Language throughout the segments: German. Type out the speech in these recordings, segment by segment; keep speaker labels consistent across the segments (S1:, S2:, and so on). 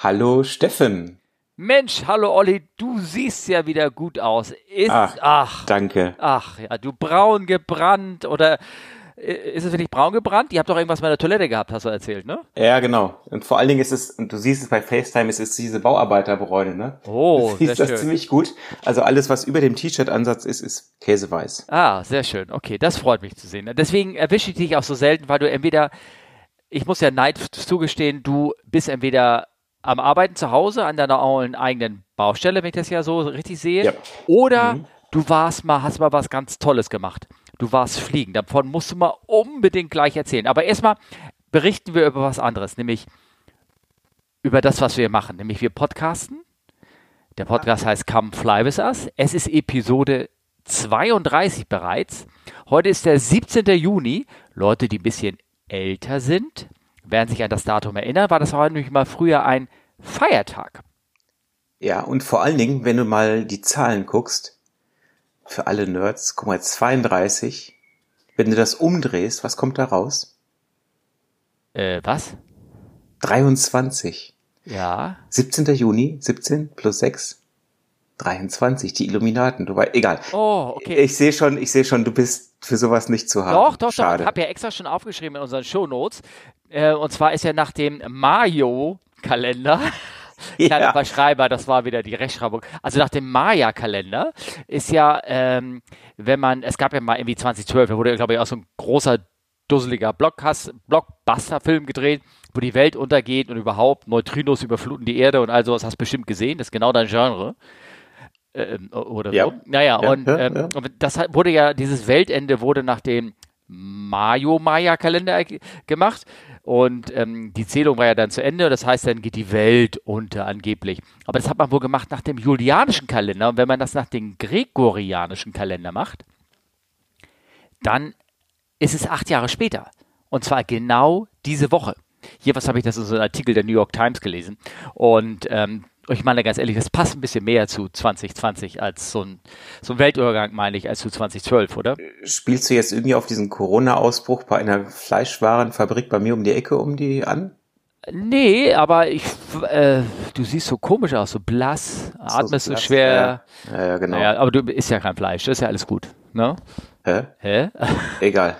S1: Hallo Steffen.
S2: Mensch, hallo Olli, du siehst ja wieder gut aus. Ist,
S1: ach,
S2: ach,
S1: danke.
S2: Ach, ja, du braun gebrannt oder äh, ist es wirklich braun gebrannt? Ihr habt doch irgendwas bei der Toilette gehabt, hast du erzählt, ne?
S1: Ja, genau. Und vor allen Dingen ist es, und du siehst es bei FaceTime, es ist diese Bauarbeiterbräune, ne?
S2: Oh,
S1: du siehst
S2: sehr
S1: das
S2: schön.
S1: ziemlich gut. Also alles, was über dem T-Shirt-Ansatz ist, ist käseweiß.
S2: Ah, sehr schön. Okay, das freut mich zu sehen. Deswegen erwische ich dich auch so selten, weil du entweder, ich muss ja Neid zugestehen, du bist entweder am Arbeiten zu Hause an deiner eigenen Baustelle, wenn ich das ja so richtig sehe,
S1: Ja.
S2: oder
S1: Mhm.
S2: du warst mal, hast mal was ganz Tolles gemacht. Du warst fliegen. Davon musst du mal unbedingt gleich erzählen. Aber erstmal berichten wir über was anderes, nämlich über das, was wir machen, nämlich wir podcasten. Der Podcast heißt Come Fly With Us. Es ist Episode 32 bereits. Heute ist der 17. Juni. Leute, die ein bisschen älter sind, werden sich an das Datum erinnern, war das nämlich mal früher ein Feiertag.
S1: Ja, und vor allen Dingen, wenn du mal die Zahlen guckst, für alle Nerds, guck mal, 32. Wenn du das umdrehst, was kommt da raus?
S2: Äh, was?
S1: 23.
S2: Ja.
S1: 17. Juni, 17 plus 6, 23. Die Illuminaten, du weißt, egal.
S2: Oh, okay.
S1: Ich sehe schon, ich sehe schon, du bist für sowas nicht zu haben.
S2: Doch, doch, doch.
S1: Schade.
S2: Ich habe ja extra schon aufgeschrieben in unseren Shownotes. Äh, und zwar ist ja nach dem Mayo-Kalender. Kleiner
S1: Ja.
S2: Verschreiber, das war wieder die Rechtschreibung. Also nach dem Maya-Kalender ist ja, ähm, wenn man, es gab ja mal irgendwie 2012, da wurde, glaube ich, auch so ein großer, dusseliger Blockbuster-Film gedreht, wo die Welt untergeht und überhaupt Neutrinos überfluten die Erde und all sowas hast du bestimmt gesehen. Das ist genau dein Genre. Ähm, oder
S1: Ja.
S2: so. Naja,
S1: Ja,
S2: und
S1: ja,
S2: ähm, und das wurde ja, dieses Weltende wurde nach dem Mayo-Maya-Kalender ge- gemacht und ähm, die Zählung war ja dann zu Ende. Das heißt, dann geht die Welt unter angeblich. Aber das hat man wohl gemacht nach dem julianischen Kalender. Und wenn man das nach dem gregorianischen Kalender macht, dann ist es acht Jahre später. Und zwar genau diese Woche. Hier, was habe ich das in so einem Artikel der New York Times gelesen? Und ähm, ich meine ganz ehrlich, das passt ein bisschen mehr zu 2020 als so ein, so ein Weltübergang, meine ich, als zu 2012, oder?
S1: Spielst du jetzt irgendwie auf diesen Corona-Ausbruch bei einer Fleischwarenfabrik bei mir um die Ecke um die an?
S2: Nee, aber ich, äh, du siehst so komisch aus, so blass, atmest so
S1: blass,
S2: schwer.
S1: Ja, ja, ja, genau.
S2: Naja, aber du isst ja kein Fleisch, das ist ja alles gut. Ne?
S1: Hä?
S2: Hä?
S1: Egal.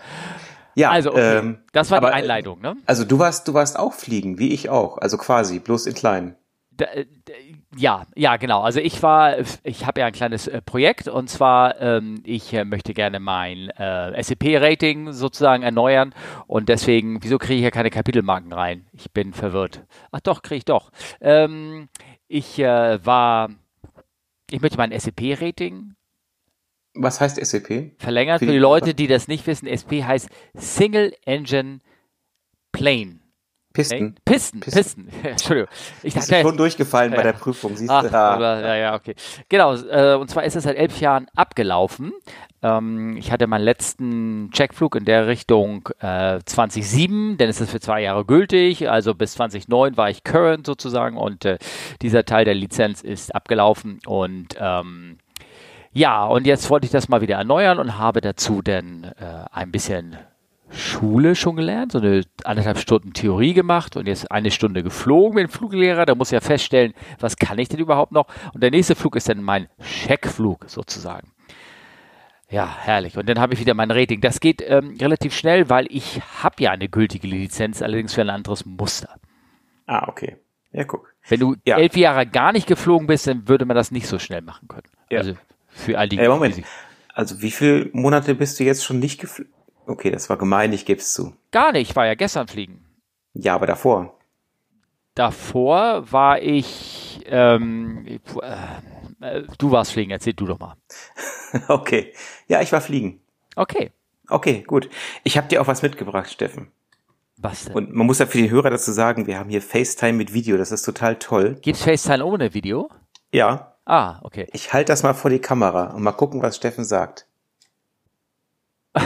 S1: Ja,
S2: Also, okay.
S1: ähm,
S2: das war die
S1: aber, äh,
S2: Einleitung, ne?
S1: Also du warst, du warst auch fliegen, wie ich auch. Also quasi, bloß in klein.
S2: Äh, ja, ja, genau. Also ich war, ich habe ja ein kleines äh, Projekt und zwar, ähm, ich äh, möchte gerne mein äh, SCP-Rating sozusagen erneuern und deswegen, wieso kriege ich hier keine Kapitelmarken rein? Ich bin verwirrt. Ach doch, kriege ich doch. Ähm, ich äh, war, ich möchte mein SCP-Rating
S1: Was heißt SAP?
S2: verlängern.
S1: Für die-
S2: die Leute, die das nicht wissen, SP heißt Single Engine Plane.
S1: Pisten.
S2: Pisten,
S1: Pisten.
S2: Pisten. Entschuldigung. Ich dachte,
S1: schon durchgefallen bei
S2: Ja.
S1: der Prüfung, siehst
S2: Ach,
S1: du? Ah.
S2: aber, ja, ja, okay. Genau, äh, und zwar ist es seit elf Jahren abgelaufen. Ähm, ich hatte meinen letzten Checkflug in der Richtung äh, 2007, denn es ist für zwei Jahre gültig. Also bis 2009 war ich current sozusagen und äh, dieser Teil der Lizenz ist abgelaufen und ähm, ja, und jetzt wollte ich das mal wieder erneuern und habe dazu dann äh, ein bisschen Schule schon gelernt, so eine anderthalb Stunden Theorie gemacht und jetzt eine Stunde geflogen mit dem Fluglehrer. Da muss ich ja feststellen, was kann ich denn überhaupt noch? Und der nächste Flug ist dann mein Checkflug sozusagen. Ja, herrlich. Und dann habe ich wieder mein Rating. Das geht ähm, relativ schnell, weil ich habe ja eine gültige Lizenz, allerdings für ein anderes Muster.
S1: ah, okay. Ja, guck.
S2: Wenn du
S1: Ja.
S2: elf Jahre gar nicht geflogen bist, dann würde man das nicht so schnell machen können.
S1: Ja.
S2: Also für all die.
S1: Ey, Moment. Also wie viele Monate bist du jetzt schon nicht geflogen? Okay, das war gemein, ich geb's zu.
S2: Gar nicht. Ich war ja gestern fliegen.
S1: Ja, aber davor.
S2: Davor war ich, ähm, äh, du warst fliegen, erzähl du doch mal.
S1: Okay. Ja, ich war fliegen.
S2: Okay.
S1: Okay, gut. Ich habe dir auch was mitgebracht, Steffen.
S2: Was denn?
S1: Und man muss ja für die Hörer dazu sagen, wir haben hier FaceTime mit Video. Das ist total toll.
S2: Gibt's FaceTime ohne Video?
S1: Ja,
S2: Ah, okay.
S1: ich halte das mal vor die Kamera und mal gucken, was Steffen sagt.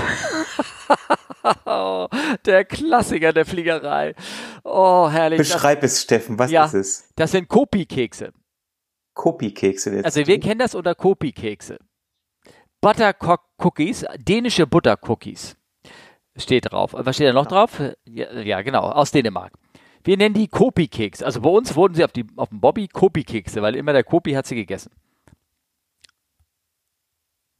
S2: Der Klassiker der Fliegerei. Oh, herrlich. Das,
S1: Beschreib es, Steffen. Was
S2: Ja.
S1: ist es?
S2: das sind Kopi-Kekse.
S1: Kopikekse.
S2: Also wir kennen das unter Kopi-Kekse. Buttercock-Cookies, dänische Buttercookies. Steht drauf. Was steht da noch drauf? Ja, ja, genau, aus Dänemark. Wir nennen die Kopi-Keks. Also bei uns wurden sie auf, die, auf dem Bobby Kopi-Kekse, weil immer der Kopi hat sie gegessen.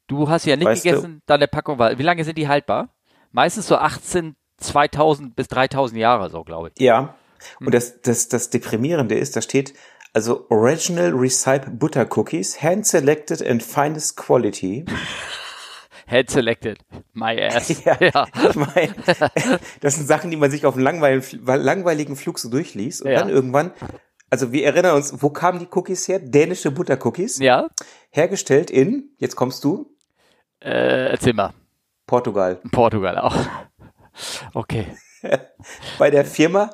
S2: Du hast ja nicht
S1: Weißt
S2: gegessen, deine Packung war. Wie lange sind die haltbar? Meistens so 18, 2000 bis 3000 Jahre, so glaube ich.
S1: Ja.
S2: Hm.
S1: Und das, das, das Deprimierende ist, da steht, also Original Recipe Butter Cookies, hand selected and finest quality.
S2: Head selected. My ass.
S1: Ja, ich meine, das sind Sachen, die man sich auf einem langweiligen, langweiligen Flug so durchliest und
S2: Ja.
S1: dann irgendwann, also wir erinnern uns, wo kamen die Cookies her? Dänische Buttercookies,
S2: ja.
S1: hergestellt in, jetzt kommst du,
S2: Äh, erzähl mal.
S1: Portugal.
S2: Portugal auch. Okay.
S1: Bei der Firma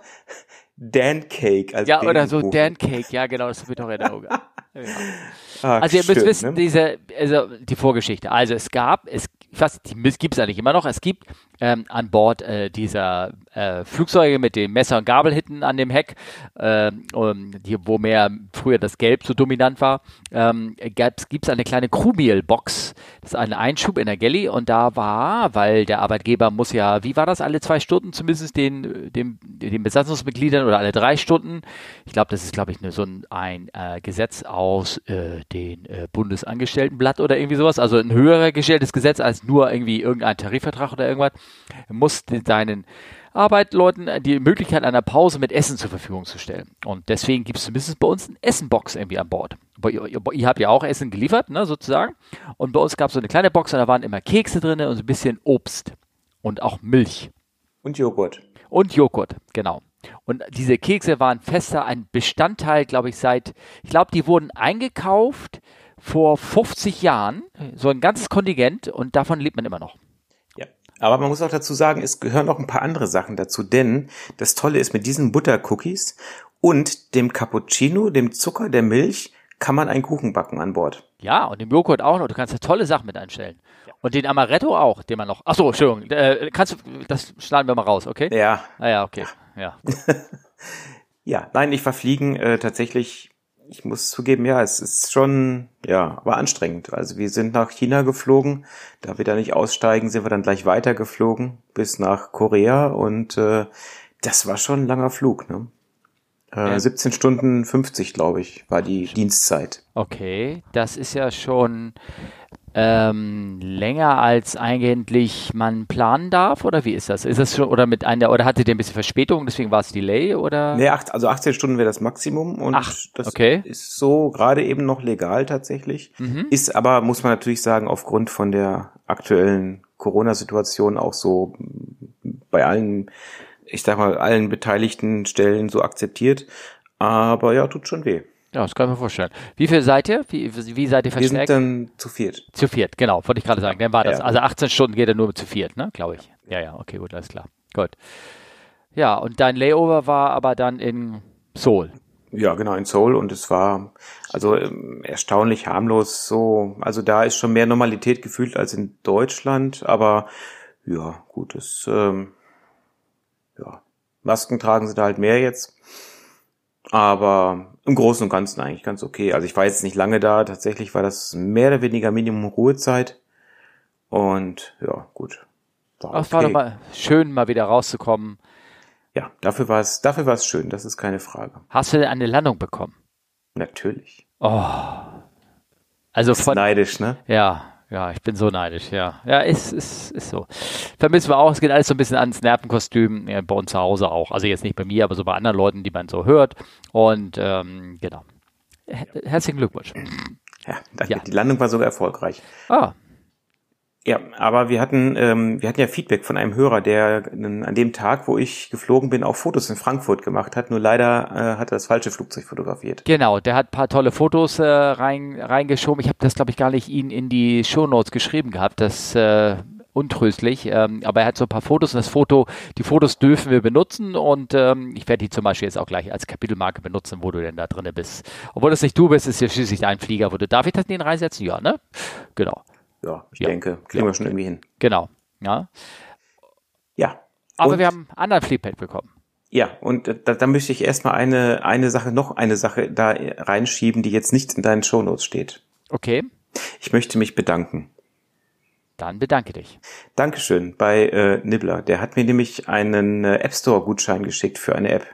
S1: Dan Cake. Als
S2: Ja, oder so. Dan Cake, ja genau, das wird doch in Auge. Ja.
S1: Ah,
S2: Also ihr müsst wissen,
S1: ne?
S2: diese, also die Vorgeschichte. Also es gab, es, ich weiß, die gibt es eigentlich immer noch. Es gibt ähm, an Bord äh, dieser äh, Flugzeuge mit den Messer- und Gabelhitten an dem Heck, um, die, wo mehr früher das Gelb so dominant war, ähm, gibt es eine kleine Crewmeal-Box. Das ist ein Einschub in der Galley und da war, weil der Arbeitgeber muss ja, wie war das, alle zwei Stunden zumindest den, den, den Besatzungsmitgliedern oder alle drei Stunden, ich glaube, das ist, glaube ich, ne, so ein, ein äh, Gesetz aus äh, den äh, Bundesangestelltenblatt oder irgendwie sowas, also ein höherer gestelltes Gesetz als nur irgendwie irgendein Tarifvertrag oder irgendwas, muss deinen Arbeitleuten die Möglichkeit einer Pause mit Essen zur Verfügung zu stellen. Und deswegen gibt es zumindest bei uns eine Essenbox irgendwie an Bord. Ihr, ihr, ihr habt ja auch Essen geliefert, ne, sozusagen. Und bei uns gab es so eine kleine Box und da waren immer Kekse drin und so ein bisschen Obst und auch Milch.
S1: Und Joghurt.
S2: Und Joghurt, genau. Und diese Kekse waren fester ein Bestandteil, glaube ich, seit, ich glaube, die wurden eingekauft vor 50 Jahren, so ein ganzes Kontingent und davon lebt man immer noch.
S1: Ja. Aber man muss auch dazu sagen, es gehören noch ein paar andere Sachen dazu, denn das Tolle ist mit diesen Buttercookies und dem Cappuccino, dem Zucker, der Milch, kann man einen Kuchen backen an Bord.
S2: Ja, und im Joghurt auch noch. Du kannst da tolle Sachen mit einstellen. Und den Amaretto auch, den man noch. Achso, Entschuldigung. Äh, kannst du, das schneiden wir mal raus, okay?
S1: Ja,
S2: Ah ja, okay. Ja.
S1: ja, nein, ich war fliegen äh, tatsächlich. Ich muss zugeben, ja, es ist schon, ja, aber anstrengend. Also wir sind nach China geflogen. Da wir da nicht aussteigen, sind wir dann gleich weiter geflogen bis nach Korea und äh, das war schon ein langer Flug. Ne? Äh,
S2: Ja.
S1: 17 Stunden 50, glaube ich, war die Dienstzeit.
S2: Okay, das ist ja schon ähm, länger als eigentlich man planen darf, oder wie ist das? Ist das schon, oder mit einer, oder hatte der ein bisschen Verspätung, deswegen war es Delay, oder?
S1: Nee, acht, also 18 Stunden wäre das Maximum und
S2: Ach,
S1: das
S2: okay.
S1: ist so gerade eben noch legal tatsächlich.
S2: Mhm.
S1: Ist aber, muss man natürlich sagen, aufgrund von der aktuellen Corona-Situation auch so bei allen, ich sag mal, allen beteiligten Stellen so akzeptiert. Aber ja, tut schon weh.
S2: Ja, das kann ich mir vorstellen. Wie viel seid ihr? Wie, wie seid ihr
S1: Wir sind
S2: verstärkt?
S1: dann zu viert.
S2: Zu viert, genau, wollte ich gerade sagen. Dann war das.
S1: Ja.
S2: Also 18 Stunden geht er nur zu viert, ne, glaube ich. Ja, ja, okay, gut, alles klar. Gut. Ja, und dein Layover war aber dann in Seoul.
S1: Ja, genau, in Seoul und es war also ähm, erstaunlich harmlos so. Also da ist schon mehr Normalität gefühlt als in Deutschland, aber ja, gut, es ähm, ja, Masken tragen sie da halt mehr jetzt. Aber im Großen und Ganzen eigentlich ganz okay. Also ich war jetzt nicht lange da, tatsächlich war das mehr oder weniger Minimum Ruhezeit. Und ja, gut. War
S2: Das war doch mal schön, mal wieder rauszukommen.
S1: Ja, dafür war es, dafür war es schön, das ist keine Frage.
S2: Hast du denn eine Landung bekommen?
S1: Natürlich.
S2: Oh. Also von,
S1: neidisch, ne?
S2: ja, ja, ich bin so neidisch, ja. Ja, ist, ist, ist so. Vermissen wir auch, es geht alles so ein bisschen ans Nervenkostüm, ja, bei uns zu Hause auch. Also jetzt nicht bei mir, aber so bei anderen Leuten, die man so hört. Und ähm, genau. Her herzlichen Glückwunsch.
S1: Ja, danke.
S2: Ja.
S1: Die Landung war sogar erfolgreich.
S2: Ah,
S1: Ja, aber wir hatten, ähm, wir hatten ja Feedback von einem Hörer, der äh, an dem Tag, wo ich geflogen bin, auch Fotos in Frankfurt gemacht hat. Nur leider äh, hat er das falsche Flugzeug fotografiert.
S2: genau, der hat ein paar tolle Fotos äh, rein, reingeschoben. Ich habe das, glaube ich, gar nicht ihn in die Shownotes geschrieben gehabt. Das äh, untröstlich, ähm, aber er hat so ein paar Fotos und das Foto, die Fotos dürfen wir benutzen und ähm, ich werde die zum Beispiel jetzt auch gleich als Kapitelmarke benutzen, wo du denn da drinne bist. Obwohl das nicht du bist, ist ja schließlich dein Flieger, wo du, darf ich das in den reinsetzen? Ja, ne? Genau,
S1: Ja, ich
S2: Ja.
S1: denke, kriegen
S2: Ja.
S1: wir schon irgendwie hin.
S2: genau, ja.
S1: Ja.
S2: Aber
S1: Und-
S2: wir haben einen anderen Fleetpad bekommen.
S1: Ja, und da, da möchte ich erstmal eine, eine Sache, noch eine Sache da reinschieben, die jetzt nicht in deinen Shownotes steht.
S2: Okay,
S1: Ich möchte mich bedanken.
S2: dann bedanke dich.
S1: Dankeschön bei äh, Nibbler. Der hat mir nämlich einen äh, App Store Gutschein geschickt für eine App.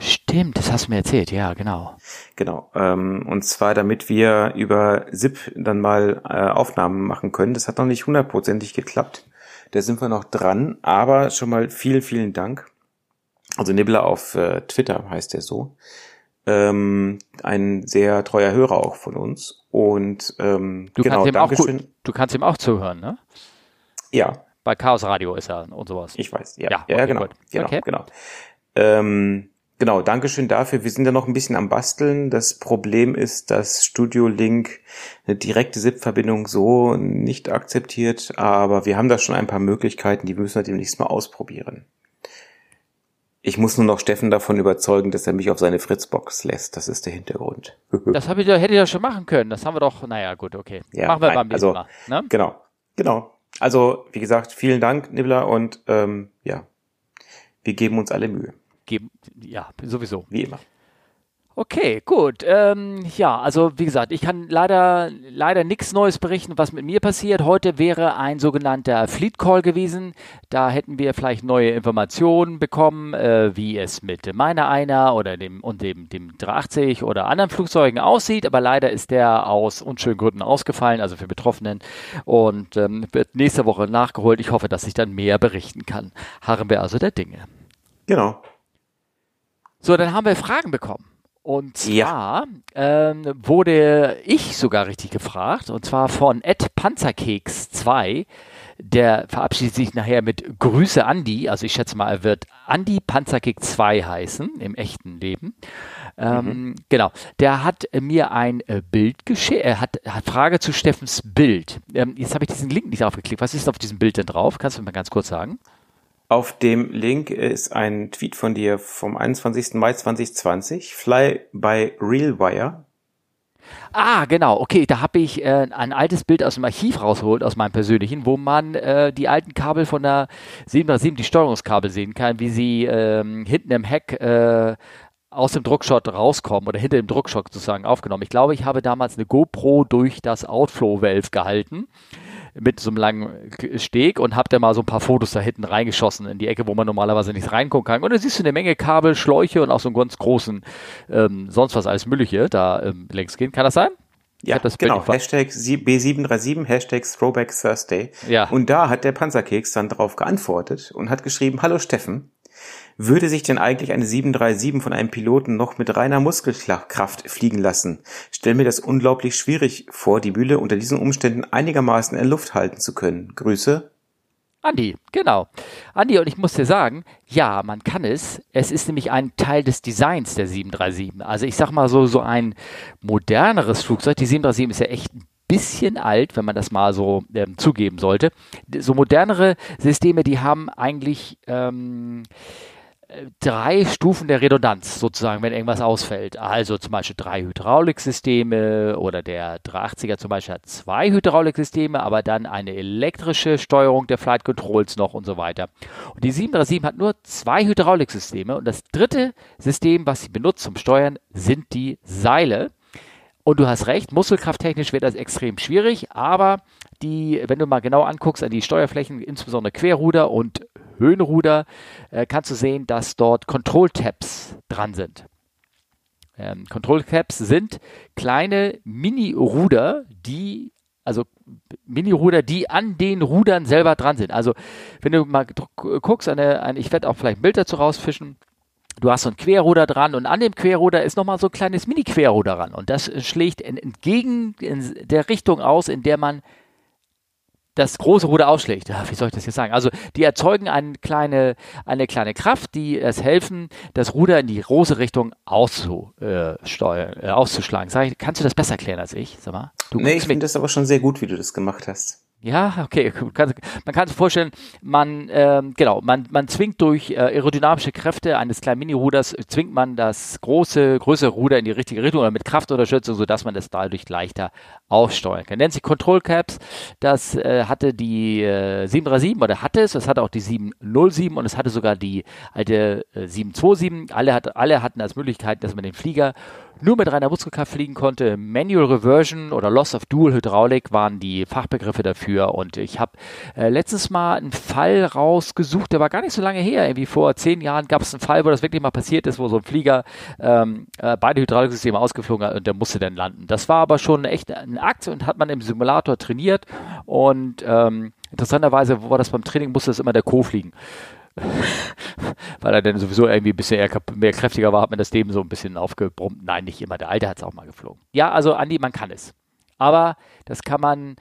S2: Stimmt, das hast du mir erzählt, ja, genau.
S1: Genau. Ähm, und zwar, damit wir über SIP dann mal äh, Aufnahmen machen können. Das hat noch nicht hundertprozentig geklappt. Da sind wir noch dran, aber schon mal vielen, vielen Dank. Also Nibbler auf äh, Twitter heißt er so. Ähm, ein sehr treuer Hörer auch von uns. Und ähm,
S2: du,
S1: genau,
S2: kannst ihm auch gut, du kannst ihm auch zuhören, ne?
S1: Ja.
S2: Bei Chaos Radio ist er und sowas.
S1: Ich weiß, ja. Ja, ja okay, genau. Gut. Genau, okay. genau. Ähm, Genau, Dankeschön dafür. Wir sind ja noch ein bisschen am Basteln. Das Problem ist, dass Studio Link eine direkte SIP-Verbindung so nicht akzeptiert, aber wir haben da schon ein paar Möglichkeiten, die müssen wir demnächst mal ausprobieren. Ich muss nur noch Steffen davon überzeugen, dass er mich auf seine Fritzbox lässt. Das ist der Hintergrund.
S2: das ich, hätte ich ja schon machen können. Das haben wir doch, naja, gut, okay.
S1: Ja, machen wir nein, beim also, Mal. Ne? Genau, genau. Also, wie gesagt, vielen Dank, Nibbler, und ähm, ja, wir geben uns alle Mühe
S2: geben. Ja, sowieso.
S1: Wie immer.
S2: Okay, gut. Ähm, ja, also wie gesagt, ich kann leider leider nichts Neues berichten, was mit mir passiert. Heute wäre ein sogenannter Fleet Call gewesen. Da hätten wir vielleicht neue Informationen bekommen, äh, wie es mit meiner einer oder dem und dem dem 380 oder anderen Flugzeugen aussieht. Aber leider ist der aus unschönen Gründen ausgefallen, also für Betroffenen und ähm, wird nächste Woche nachgeholt. Ich hoffe, dass ich dann mehr berichten kann. Harren wir also der Dinge.
S1: Genau.
S2: So, dann haben wir Fragen bekommen. Und zwar ja. ähm, wurde ich sogar richtig gefragt, und zwar von Ed Panzerkeks 2. Der verabschiedet sich nachher mit Grüße Andi. Also ich schätze mal, er wird Andi Panzerkick 2 heißen im echten Leben. Ähm, mhm. Genau. Der hat mir ein äh, Bild geschickt. Er hat, hat Frage zu Steffens Bild. Ähm, jetzt habe ich diesen Link nicht aufgeklickt. Was ist auf diesem Bild denn drauf? Kannst du mir ganz kurz sagen?
S1: Auf dem Link ist ein Tweet von dir vom 21. Mai 2020, Fly by Realwire.
S2: Ah, genau. Okay, da habe ich äh, ein altes Bild aus dem Archiv rausgeholt, aus meinem persönlichen, wo man äh, die alten Kabel von der 7x7, die Steuerungskabel sehen kann, wie sie ähm, hinten im Heck äh, aus dem Druckshot rauskommen oder hinter dem Druckshot sozusagen aufgenommen. Ich glaube, ich habe damals eine GoPro durch das Outflow-Valve gehalten mit so einem langen Steg und hab da mal so ein paar Fotos da hinten reingeschossen in die Ecke, wo man normalerweise nicht reingucken kann. Und da siehst du eine Menge Kabel, Schläuche und auch so einen ganz großen, ähm, sonst was alles Mülliche da ähm, längs gehen. Kann das sein?
S1: Ja, das genau. Hashtag B737, Hashtag Throwback Thursday. Ja. Und da hat der Panzerkeks dann drauf geantwortet und hat geschrieben, Hallo Steffen, würde sich denn eigentlich eine 737 von einem Piloten noch mit reiner Muskelkraft fliegen lassen? Stell mir das unglaublich schwierig vor, die Bühle unter diesen Umständen einigermaßen in Luft halten zu können. Grüße.
S2: Andi, genau. Andi, und ich muss dir sagen, ja, man kann es. Es ist nämlich ein Teil des Designs der 737. Also ich sag mal so, so ein moderneres Flugzeug. Die 737 ist ja echt ein bisschen alt, wenn man das mal so ähm, zugeben sollte. So modernere Systeme, die haben eigentlich ähm, drei Stufen der Redundanz sozusagen, wenn irgendwas ausfällt. Also zum Beispiel drei Hydrauliksysteme oder der 380er zum Beispiel hat zwei Hydrauliksysteme, aber dann eine elektrische Steuerung der Flight Controls noch und so weiter. Und die 737 hat nur zwei Hydrauliksysteme und das dritte System, was sie benutzt zum Steuern, sind die Seile. Und du hast recht, muskelkrafttechnisch wird das extrem schwierig, aber die, wenn du mal genau anguckst an die Steuerflächen, insbesondere Querruder und Höhenruder, äh, kannst du sehen, dass dort Control Tabs dran sind. Ähm, Control Tabs sind kleine Mini-Ruder, die also Mini-Ruder, die an den Rudern selber dran sind. Also wenn du mal guckst, eine, eine, ich werde auch vielleicht ein Bild dazu rausfischen, du hast so ein Querruder dran und an dem Querruder ist nochmal so ein kleines Mini-Querruder dran und das schlägt entgegen in der Richtung aus, in der man das große Ruder ausschlägt. Wie soll ich das jetzt sagen? Also die erzeugen eine kleine, eine kleine Kraft, die es helfen, das Ruder in die große Richtung auszusteuern, äh, auszuschlagen. Sag ich, kannst du das besser erklären als ich? Sag mal.
S1: Du nee, ich finde das aber schon sehr gut, wie du das gemacht hast.
S2: Ja, okay, man kann sich vorstellen, man, ähm, genau, man, man zwingt durch äh, aerodynamische Kräfte eines kleinen Mini-Ruders, zwingt man das große, größere Ruder in die richtige Richtung oder mit Kraftunterstützung, sodass man das dadurch leichter aufsteuern kann. Nennt sich Control Caps, das äh, hatte die äh, 737 oder hatte es, das hatte auch die 707 und es hatte sogar die alte äh, 727. Alle, hat, alle hatten als Möglichkeit, dass man den Flieger nur mit reiner Muskelkraft fliegen konnte. Manual Reversion oder Loss of Dual Hydraulic waren die Fachbegriffe dafür. Und ich habe äh, letztes Mal einen Fall rausgesucht, der war gar nicht so lange her. Irgendwie vor zehn Jahren gab es einen Fall, wo das wirklich mal passiert ist, wo so ein Flieger ähm, äh, beide Hydrauliksysteme ausgeflogen hat und der musste dann landen. Das war aber schon echt ein Akt und hat man im Simulator trainiert. Und ähm, interessanterweise war das beim Training, musste das immer der Co fliegen. weil er dann sowieso irgendwie ein bisschen eher, mehr kräftiger war, hat man das Leben so ein bisschen aufgebrummt. Nein, nicht immer. Der Alte hat es auch mal geflogen. Ja, also Andi, man kann es. Aber das kann man,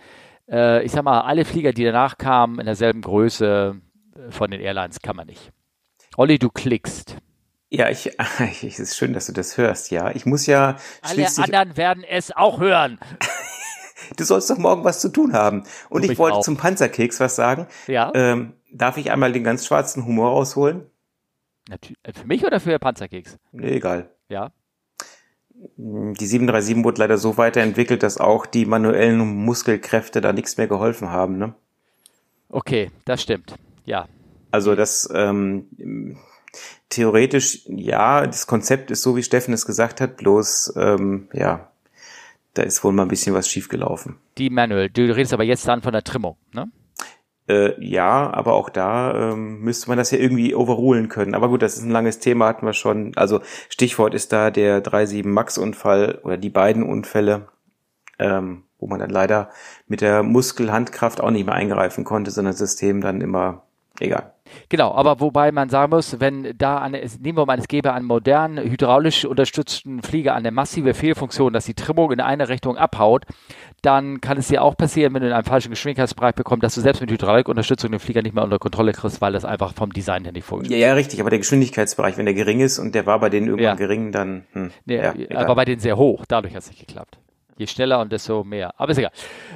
S2: äh, ich sag mal, alle Flieger, die danach kamen, in derselben Größe äh, von den Airlines, kann man nicht. Olli, du klickst.
S1: Ja, ich, es ist schön, dass du das hörst, ja. Ich muss ja.
S2: Alle anderen werden es auch hören.
S1: du sollst doch morgen was zu tun haben. Und ich wollte auch. zum Panzerkeks was sagen.
S2: Ja.
S1: Ähm, darf ich einmal den ganz schwarzen Humor rausholen?
S2: Natürlich. Äh, für mich oder für Panzerkeks?
S1: Nee, egal.
S2: Ja.
S1: Die 737 wurde leider so weiterentwickelt, dass auch die manuellen Muskelkräfte da nichts mehr geholfen haben, ne?
S2: Okay, das stimmt. Ja.
S1: Also das ähm, theoretisch, ja, das Konzept ist so, wie Steffen es gesagt hat, bloß ähm, ja, da ist wohl mal ein bisschen was schiefgelaufen.
S2: Die Manual, du redest aber jetzt dann von der Trimmung, ne?
S1: Äh, ja, aber auch da ähm, müsste man das ja irgendwie overrulen können. Aber gut, das ist ein langes Thema, hatten wir schon. Also Stichwort ist da der 3.7 Max-Unfall oder die beiden Unfälle, ähm, wo man dann leider mit der Muskelhandkraft auch nicht mehr eingreifen konnte, sondern das System dann immer egal.
S2: Genau, aber wobei man sagen muss, wenn da eine, nehmen wir mal, es gäbe einen modernen, hydraulisch unterstützten Flieger eine massive Fehlfunktion, dass die Trimmung in eine Richtung abhaut, dann kann es dir auch passieren, wenn du in einem falschen Geschwindigkeitsbereich bekommst, dass du selbst mit Hydraulikunterstützung den Flieger nicht mehr unter Kontrolle kriegst, weil das einfach vom Design her nicht vorgestellt
S1: ist. Ja, ja, richtig, aber der Geschwindigkeitsbereich, wenn der gering ist und der war bei denen irgendwann ja. gering, dann. Hm,
S2: nee, ja, aber bei denen sehr hoch, dadurch hat es nicht geklappt. Je schneller und desto mehr. Aber ist egal.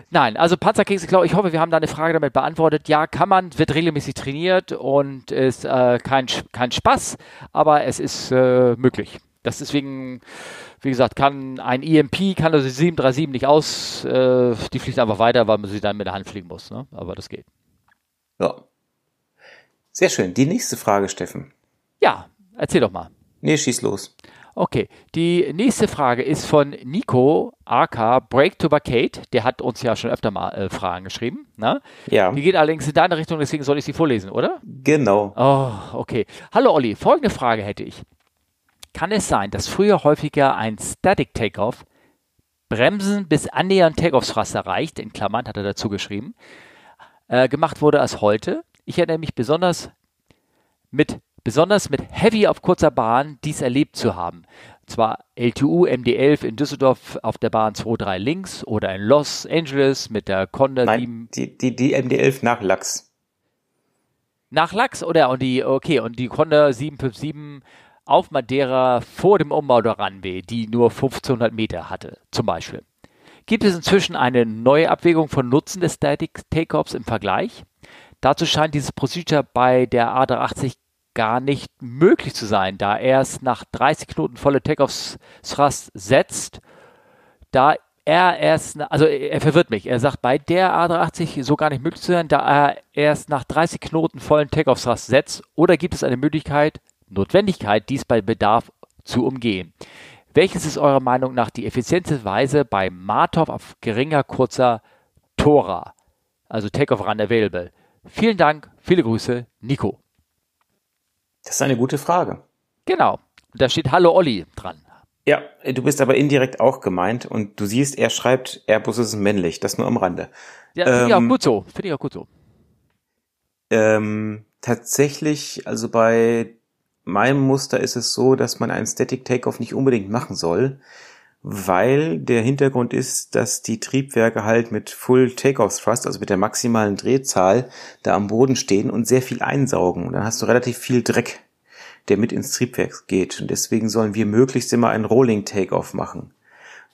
S2: Nein, also Panzerkeks, ich glaube, ich hoffe, wir haben da eine Frage damit beantwortet. Ja, kann man, wird regelmäßig trainiert und ist äh, kein, kein Spaß, aber es ist äh, möglich. Das deswegen, wie gesagt, kann ein EMP, kann also die 737 nicht aus, äh, die fliegt einfach weiter, weil man sie dann mit der Hand fliegen muss. Ne? Aber das geht.
S1: Ja. Sehr schön. Die nächste Frage, Steffen.
S2: Ja, erzähl doch mal.
S1: Nee, schieß los.
S2: Okay, die nächste Frage ist von Nico AK Break to Vacate. Der hat uns ja schon öfter mal äh, Fragen geschrieben. Ne?
S1: Ja.
S2: Die geht allerdings in deine Richtung, deswegen soll ich sie vorlesen, oder?
S1: Genau.
S2: Oh, okay. Hallo Olli, folgende Frage hätte ich. Kann es sein, dass früher häufiger ein Static Takeoff Bremsen bis annähernd Takeoffs erreicht, in Klammern hat er dazu geschrieben, äh, gemacht wurde als heute? Ich erinnere mich besonders mit besonders mit Heavy auf kurzer Bahn dies erlebt zu haben. Zwar LTU MD11 in Düsseldorf auf der Bahn 23 links oder in Los Angeles mit der Conda
S1: Nein, 7. Die, die, die MD11 nach Lachs.
S2: Nach Lachs oder und die, okay, und die Conda 757 auf Madeira vor dem Umbau der Runway, die nur 1500 Meter hatte, zum Beispiel. Gibt es inzwischen eine neue Abwägung von Nutzen des Static Takeoffs im Vergleich? Dazu scheint dieses Procedure bei der A380 gar nicht möglich zu sein, da erst nach 30 Knoten volle Takeoffs Thrust setzt, da er erst, also er verwirrt mich, er sagt bei der A380 so gar nicht möglich zu sein, da er erst nach 30 Knoten vollen Takeoffs Thrust setzt, oder gibt es eine Möglichkeit, Notwendigkeit, dies bei Bedarf zu umgehen? Welches ist eurer Meinung nach die effiziente Weise bei Martov auf geringer, kurzer Tora? Also Takeoff Run Available. Vielen Dank, viele Grüße, Nico.
S1: Das ist eine gute Frage.
S2: Genau. Da steht Hallo Olli dran.
S1: Ja, du bist aber indirekt auch gemeint und du siehst, er schreibt, Airbus ist männlich, das nur am Rande.
S2: Ja, finde ähm, ich auch ähm, gut so. Finde ich auch gut so.
S1: Ähm, tatsächlich, also bei meinem Muster ist es so, dass man einen Static Takeoff nicht unbedingt machen soll, weil der Hintergrund ist, dass die Triebwerke halt mit Full Takeoff Thrust, also mit der maximalen Drehzahl, da am Boden stehen und sehr viel einsaugen. Und dann hast du relativ viel Dreck, der mit ins Triebwerk geht. Und deswegen sollen wir möglichst immer einen Rolling Takeoff machen.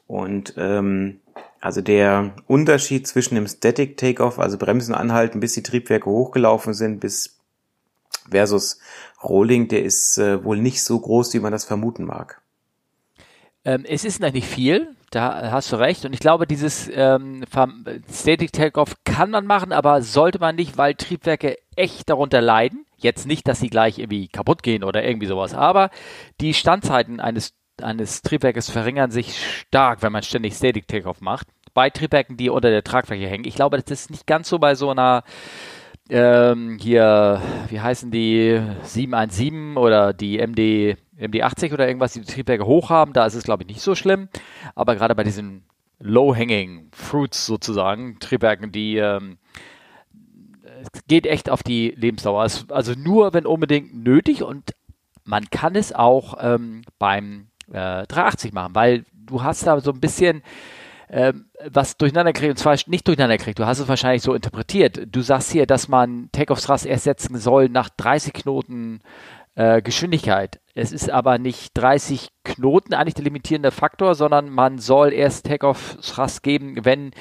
S1: Und ähm, also der Unterschied zwischen dem Static Takeoff, also Bremsen anhalten, bis die Triebwerke hochgelaufen sind, bis versus Rolling, der ist äh, wohl nicht so groß, wie man das vermuten mag.
S2: Ähm, es ist noch nicht viel, da hast du recht. Und ich glaube, dieses ähm, Static Takeoff kann man machen, aber sollte man nicht, weil Triebwerke echt darunter leiden. Jetzt nicht, dass sie gleich irgendwie kaputt gehen oder irgendwie sowas, aber die Standzeiten eines eines Triebwerkes verringern sich stark, wenn man ständig Static Takeoff macht. Bei Triebwerken, die unter der Tragfläche hängen. Ich glaube, das ist nicht ganz so bei so einer ähm, hier, wie heißen die 717 oder die MD, MD80 oder irgendwas, die, die Triebwerke hoch haben, da ist es glaube ich nicht so schlimm. Aber gerade bei diesen Low-Hanging Fruits sozusagen, Triebwerken, die ähm, es geht echt auf die Lebensdauer. Also nur wenn unbedingt nötig und man kann es auch ähm, beim äh, 380 machen, weil du hast da so ein bisschen ähm, was durcheinander kriegt, und zwar nicht durcheinander kriegt, du hast es wahrscheinlich so interpretiert. Du sagst hier, dass man Takeoff Thrust erst setzen soll nach 30 Knoten äh, Geschwindigkeit. Es ist aber nicht 30 Knoten eigentlich der limitierende Faktor, sondern man soll erst Takeoff Thrust geben, wenn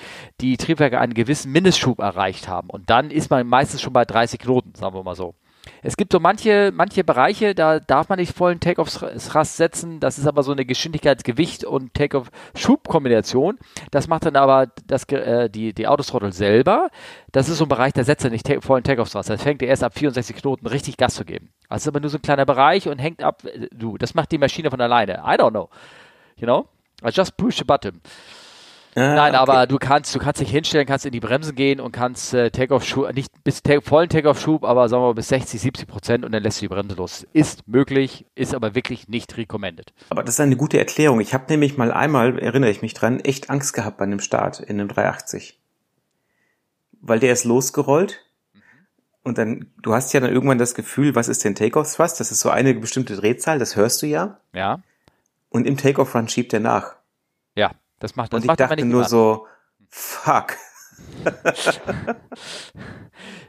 S2: die Triebwerke einen gewissen Mindestschub erreicht haben. Und dann ist man meistens schon bei 30 Knoten, sagen wir mal so. Es gibt so manche, manche Bereiche, da darf man nicht vollen Take-off-Thrust setzen. Das ist aber so eine Geschwindigkeitsgewicht- und Take-off-Schub-Kombination. Das macht dann aber das, äh, die, die Autothrottle selber. Das ist so ein Bereich, da setzt er nicht take, vollen Take-off-Thrust. Das fängt er erst ab 64 Knoten richtig Gas zu geben. Das ist aber nur so ein kleiner Bereich und hängt ab, äh, du, das macht die Maschine von alleine. I don't know. You know? I just push the button. Ah, Nein, okay. aber du kannst, du kannst dich hinstellen, kannst in die Bremsen gehen und kannst äh, Take-off-Schub, nicht bis take, vollen Take-off-Schub, aber sagen wir mal bis 60, 70 Prozent und dann lässt du die Bremse los. Ist möglich, ist aber wirklich nicht recommended.
S1: Aber das ist eine gute Erklärung. Ich habe nämlich mal einmal, erinnere ich mich dran, echt Angst gehabt bei einem Start in einem 380. Weil der ist losgerollt und dann, du hast ja dann irgendwann das Gefühl, was ist denn Take-off-Thrust? Das ist so eine bestimmte Drehzahl, das hörst du ja.
S2: Ja.
S1: Und im Take-off-Run schiebt er nach.
S2: Das macht das
S1: Und ich
S2: macht
S1: dachte nur so, fuck.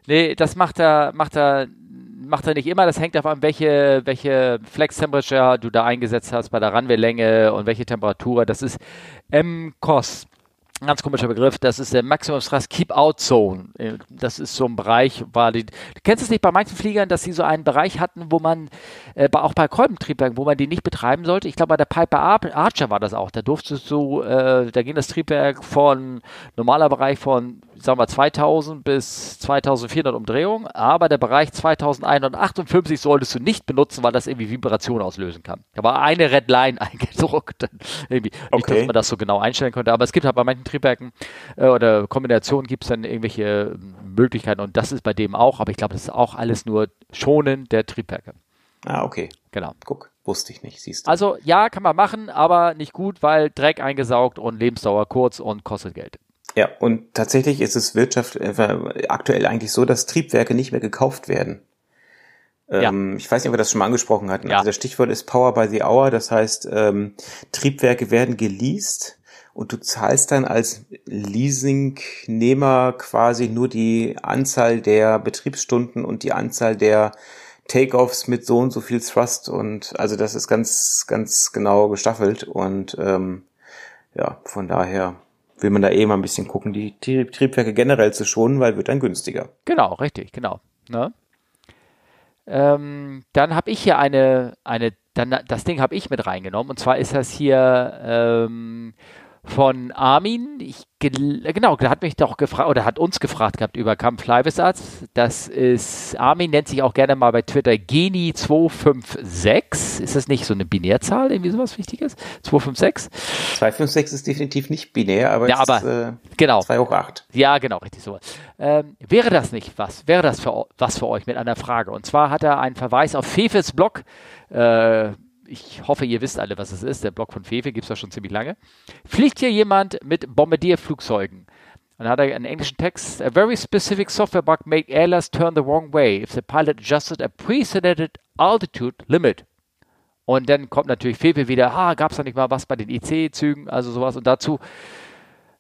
S2: nee, das macht er, macht er, macht er nicht immer. Das hängt davon an, welche, welche Flex Temperature du da eingesetzt hast bei der Runway-Länge und welche Temperatur. Das ist Ganz komischer Begriff, das ist der Maximum Stress Keep Out Zone. Äh, das ist so ein Bereich, war die, du kennst es nicht bei manchen Fliegern, dass sie so einen Bereich hatten, wo man, äh, auch bei Kolbentriebwerken, wo man die nicht betreiben sollte. Ich glaube, bei der Piper Archer war das auch. Da durftest du, äh, da ging das Triebwerk von, normaler Bereich von sagen wir 2000 bis 2400 Umdrehungen, aber der Bereich 2158 solltest du nicht benutzen, weil das irgendwie Vibration auslösen kann. Da war eine Red Line eingedruckt, irgendwie, okay. nicht, dass man das so genau einstellen konnte, aber es gibt halt bei manchen Triebwerken äh, oder Kombinationen gibt es dann irgendwelche ähm, Möglichkeiten und das ist bei dem auch, aber ich glaube, das ist auch alles nur schonen der Triebwerke.
S1: Ah, okay.
S2: Genau.
S1: Guck, wusste ich nicht, siehst du.
S2: Also ja, kann man machen, aber nicht gut, weil Dreck eingesaugt und Lebensdauer kurz und kostet Geld.
S1: Ja, und tatsächlich ist es Wirtschaft äh, aktuell eigentlich so, dass Triebwerke nicht mehr gekauft werden. Ähm, ja. Ich weiß nicht, ob wir das schon mal angesprochen hatten. Ja. Also das Stichwort ist Power by the Hour. Das heißt, ähm, Triebwerke werden geleast und du zahlst dann als Leasingnehmer quasi nur die Anzahl der Betriebsstunden und die Anzahl der Takeoffs mit so und so viel Thrust und also das ist ganz, ganz genau gestaffelt und ähm, ja, von daher will man da eh mal ein bisschen gucken, die Triebwerke generell zu schonen, weil wird dann günstiger.
S2: Genau, richtig, genau. Ne? Ähm, dann habe ich hier eine, eine, dann das Ding habe ich mit reingenommen und zwar ist das hier ähm, von Armin. Ich, genau, der hat mich doch gefragt oder hat uns gefragt gehabt über Kampf-Leibesarzt. Das ist, Armin nennt sich auch gerne mal bei Twitter Geni256. Ist das nicht so eine Binärzahl, irgendwie sowas Wichtiges? 256?
S1: 256 ist definitiv nicht binär, aber,
S2: ja, aber
S1: ist, äh,
S2: genau.
S1: 2 hoch 8.
S2: Ja, genau, richtig sowas. Ähm, wäre das nicht was? Wäre das für, was für euch mit einer Frage? Und zwar hat er einen Verweis auf Fefes Blog äh, ich hoffe, ihr wisst alle, was es ist. Der Blog von Fefe gibt es ja schon ziemlich lange. Fliegt hier jemand mit Bombardierflugzeugen? Und dann hat er einen englischen Text. A very specific software bug made airless turn the wrong way if the pilot adjusted a pre-selected altitude limit. Und dann kommt natürlich Fefe wieder, ah, gab es da nicht mal was bei den IC-Zügen, also sowas. Und dazu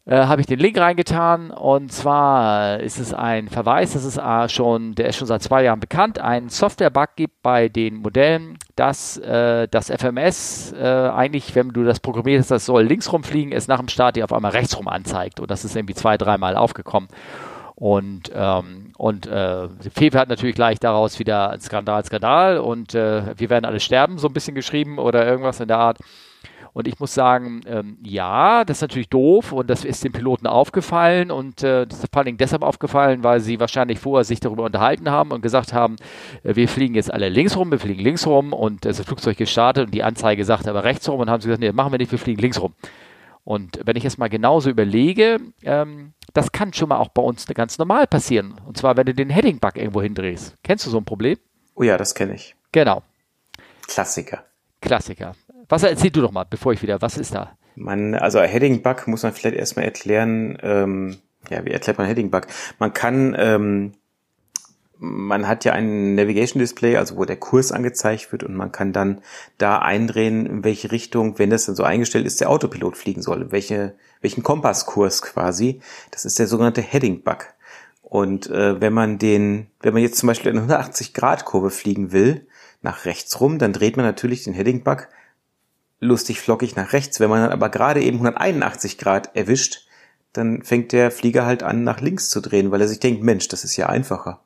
S2: äh, habe ich den Link reingetan und zwar ist es ein Verweis, das ist äh, schon, der ist schon seit zwei Jahren bekannt, ein Software-Bug gibt bei den Modellen, dass äh, das FMS äh, eigentlich, wenn du das programmierst, das soll links rumfliegen, es nach dem Start dir auf einmal rechts rum anzeigt und das ist irgendwie zwei, dreimal aufgekommen. Und, ähm, und äh, Fefe hat natürlich gleich daraus wieder Skandal, Skandal und wir werden alle sterben, so ein bisschen geschrieben oder irgendwas in der Art. Und ich muss sagen, ähm, ja, das ist natürlich doof und das ist den Piloten aufgefallen und äh, das ist vor allen Dingen deshalb aufgefallen, weil sie wahrscheinlich vorher sich darüber unterhalten haben und gesagt haben, äh, wir fliegen jetzt alle links rum, wir fliegen links rum und das Flugzeug gestartet und die Anzeige sagt aber rechts rum und haben sie gesagt, nee, machen wir nicht, wir fliegen links rum. Und wenn ich es mal genauso überlege, ähm, das kann schon mal auch bei uns ganz normal passieren. Und zwar, wenn du den Heading-Bug irgendwo hindrehst. Kennst du so ein Problem?
S1: Oh ja, das kenne ich.
S2: Genau.
S1: Klassiker.
S2: Klassiker. Was erzähl du doch mal, bevor ich wieder, was ist da?
S1: Man, also Heading Bug muss man vielleicht erstmal erklären, ähm, ja, wie erklärt man Heading Bug? Man kann, ähm, man hat ja ein Navigation Display, also wo der Kurs angezeigt wird und man kann dann da eindrehen, in welche Richtung, wenn das dann so eingestellt ist, der Autopilot fliegen soll, welche, welchen Kompasskurs quasi. Das ist der sogenannte Heading Bug. Und äh, wenn man den, wenn man jetzt zum Beispiel eine 180 Grad Kurve fliegen will, nach rechts rum, dann dreht man natürlich den Heading Bug lustig flockig nach rechts. Wenn man dann aber gerade eben 181 Grad erwischt, dann fängt der Flieger halt an, nach links zu drehen, weil er sich denkt, Mensch, das ist ja einfacher.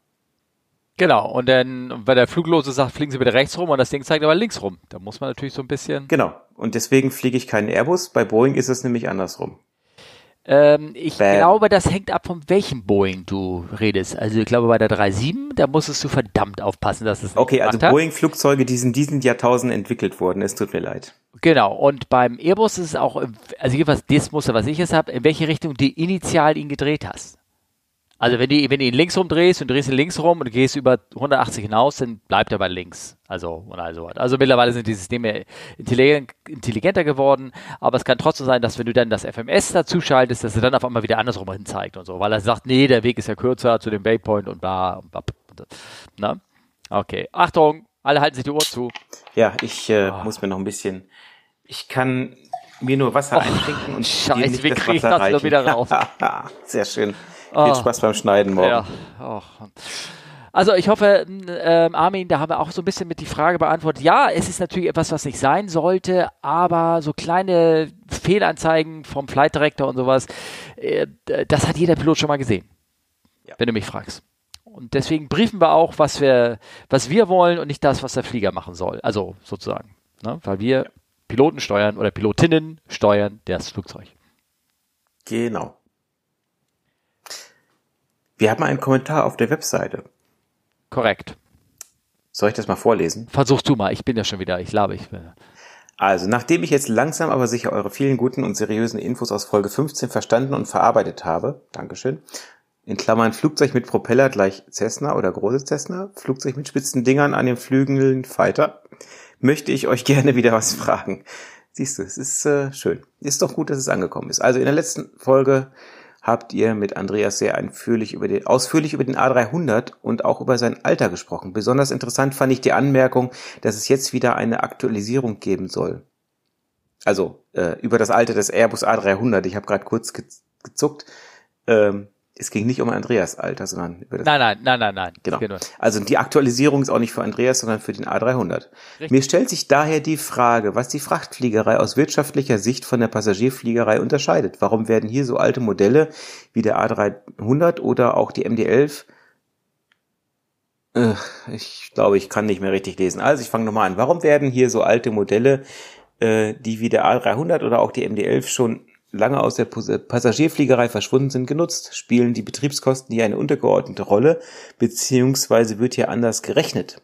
S2: Genau, und dann, wenn der Fluglose sagt, fliegen Sie bitte rechts rum und das Ding zeigt aber links rum. Da muss man natürlich so ein bisschen.
S1: Genau, und deswegen fliege ich keinen Airbus. Bei Boeing ist es nämlich andersrum.
S2: Ähm, ich Bam. glaube, das hängt ab, von welchem Boeing du redest. Also ich glaube, bei der 37, da musstest du verdammt aufpassen, dass es
S1: Okay, also Boeing-Flugzeuge, die in diesen Jahrtausenden entwickelt wurden. Es tut mir leid.
S2: Genau, und beim Airbus ist es auch, also jedenfalls das Muster, was ich jetzt habe, in welche Richtung du initial ihn gedreht hast. Also wenn du, wenn du ihn links rumdrehst und drehst ihn links rum und gehst über 180 hinaus, dann bleibt er bei links. Also und also Also mittlerweile sind die Systeme intelligenter geworden, aber es kann trotzdem sein, dass wenn du dann das FMS dazu schaltest, dass er dann auf einmal wieder andersrum hin zeigt und so, weil er sagt, nee, der Weg ist ja kürzer zu dem Waypoint und bla und bla. Na? Okay, Achtung, alle halten sich die Ohren zu.
S1: Ja, ich äh, oh. muss mir noch ein bisschen. Ich kann mir nur Wasser oh, einschenken und
S2: Scheiße, wie kriege ich das wieder, wieder raus?
S1: Sehr schön. Viel oh. Spaß beim Schneiden morgen. Ja. Oh.
S2: Also ich hoffe, äh, Armin, da haben wir auch so ein bisschen mit die Frage beantwortet. Ja, es ist natürlich etwas, was nicht sein sollte, aber so kleine Fehlanzeigen vom Flight Director und sowas, äh, das hat jeder Pilot schon mal gesehen, ja. wenn du mich fragst. Und deswegen briefen wir auch, was wir, was wir wollen und nicht das, was der Flieger machen soll. Also sozusagen, ne? weil wir Piloten steuern oder Pilotinnen steuern das Flugzeug.
S1: Genau. Wir haben einen Kommentar auf der Webseite.
S2: Korrekt.
S1: Soll ich das mal vorlesen?
S2: Versuchst du mal, ich bin ja schon wieder, ich glaube, ich bin.
S1: Also, nachdem ich jetzt langsam aber sicher eure vielen guten und seriösen Infos aus Folge 15 verstanden und verarbeitet habe, Dankeschön, in Klammern Flugzeug mit Propeller gleich Cessna oder großes Cessna, Flugzeug mit spitzen Dingern an den Flügeln Fighter, möchte ich euch gerne wieder was fragen. Siehst du, es ist äh, schön. Ist doch gut, dass es angekommen ist. Also in der letzten Folge habt ihr mit Andreas sehr ausführlich über den, ausführlich über den A300 und auch über sein Alter gesprochen. Besonders interessant fand ich die Anmerkung, dass es jetzt wieder eine Aktualisierung geben soll. Also äh, über das Alter des Airbus A300. Ich habe gerade kurz gezuckt. Ähm, es ging nicht um Andreas Alter, sondern
S2: über das. Nein, nein, nein, nein, nein.
S1: Genau. Also die Aktualisierung ist auch nicht für Andreas, sondern für den A300. Richtig. Mir stellt sich daher die Frage, was die Frachtfliegerei aus wirtschaftlicher Sicht von der Passagierfliegerei unterscheidet. Warum werden hier so alte Modelle wie der A300 oder auch die MD-11 äh, ich glaube, ich kann nicht mehr richtig lesen. Also ich fange nochmal an. Warum werden hier so alte Modelle, äh, die wie der A300 oder auch die MD-11 schon lange aus der Passagierfliegerei verschwunden sind, genutzt? Spielen die Betriebskosten hier eine untergeordnete Rolle, beziehungsweise wird hier anders gerechnet?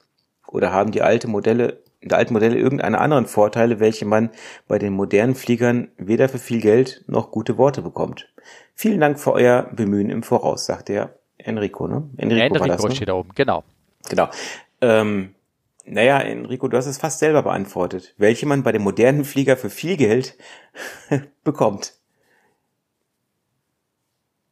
S1: Oder haben die alte Modelle, die alten Modelle irgendeine anderen Vorteile, welche man bei den modernen Fliegern weder für viel Geld noch gute Worte bekommt? Vielen Dank für euer Bemühen im Voraus, sagt der Enrico, ne?
S2: Enrico, Enrico das, ne? steht da oben, genau.
S1: Genau. Ähm, naja, Enrico, du hast es fast selber beantwortet. Welche man bei dem modernen Flieger für viel Geld bekommt.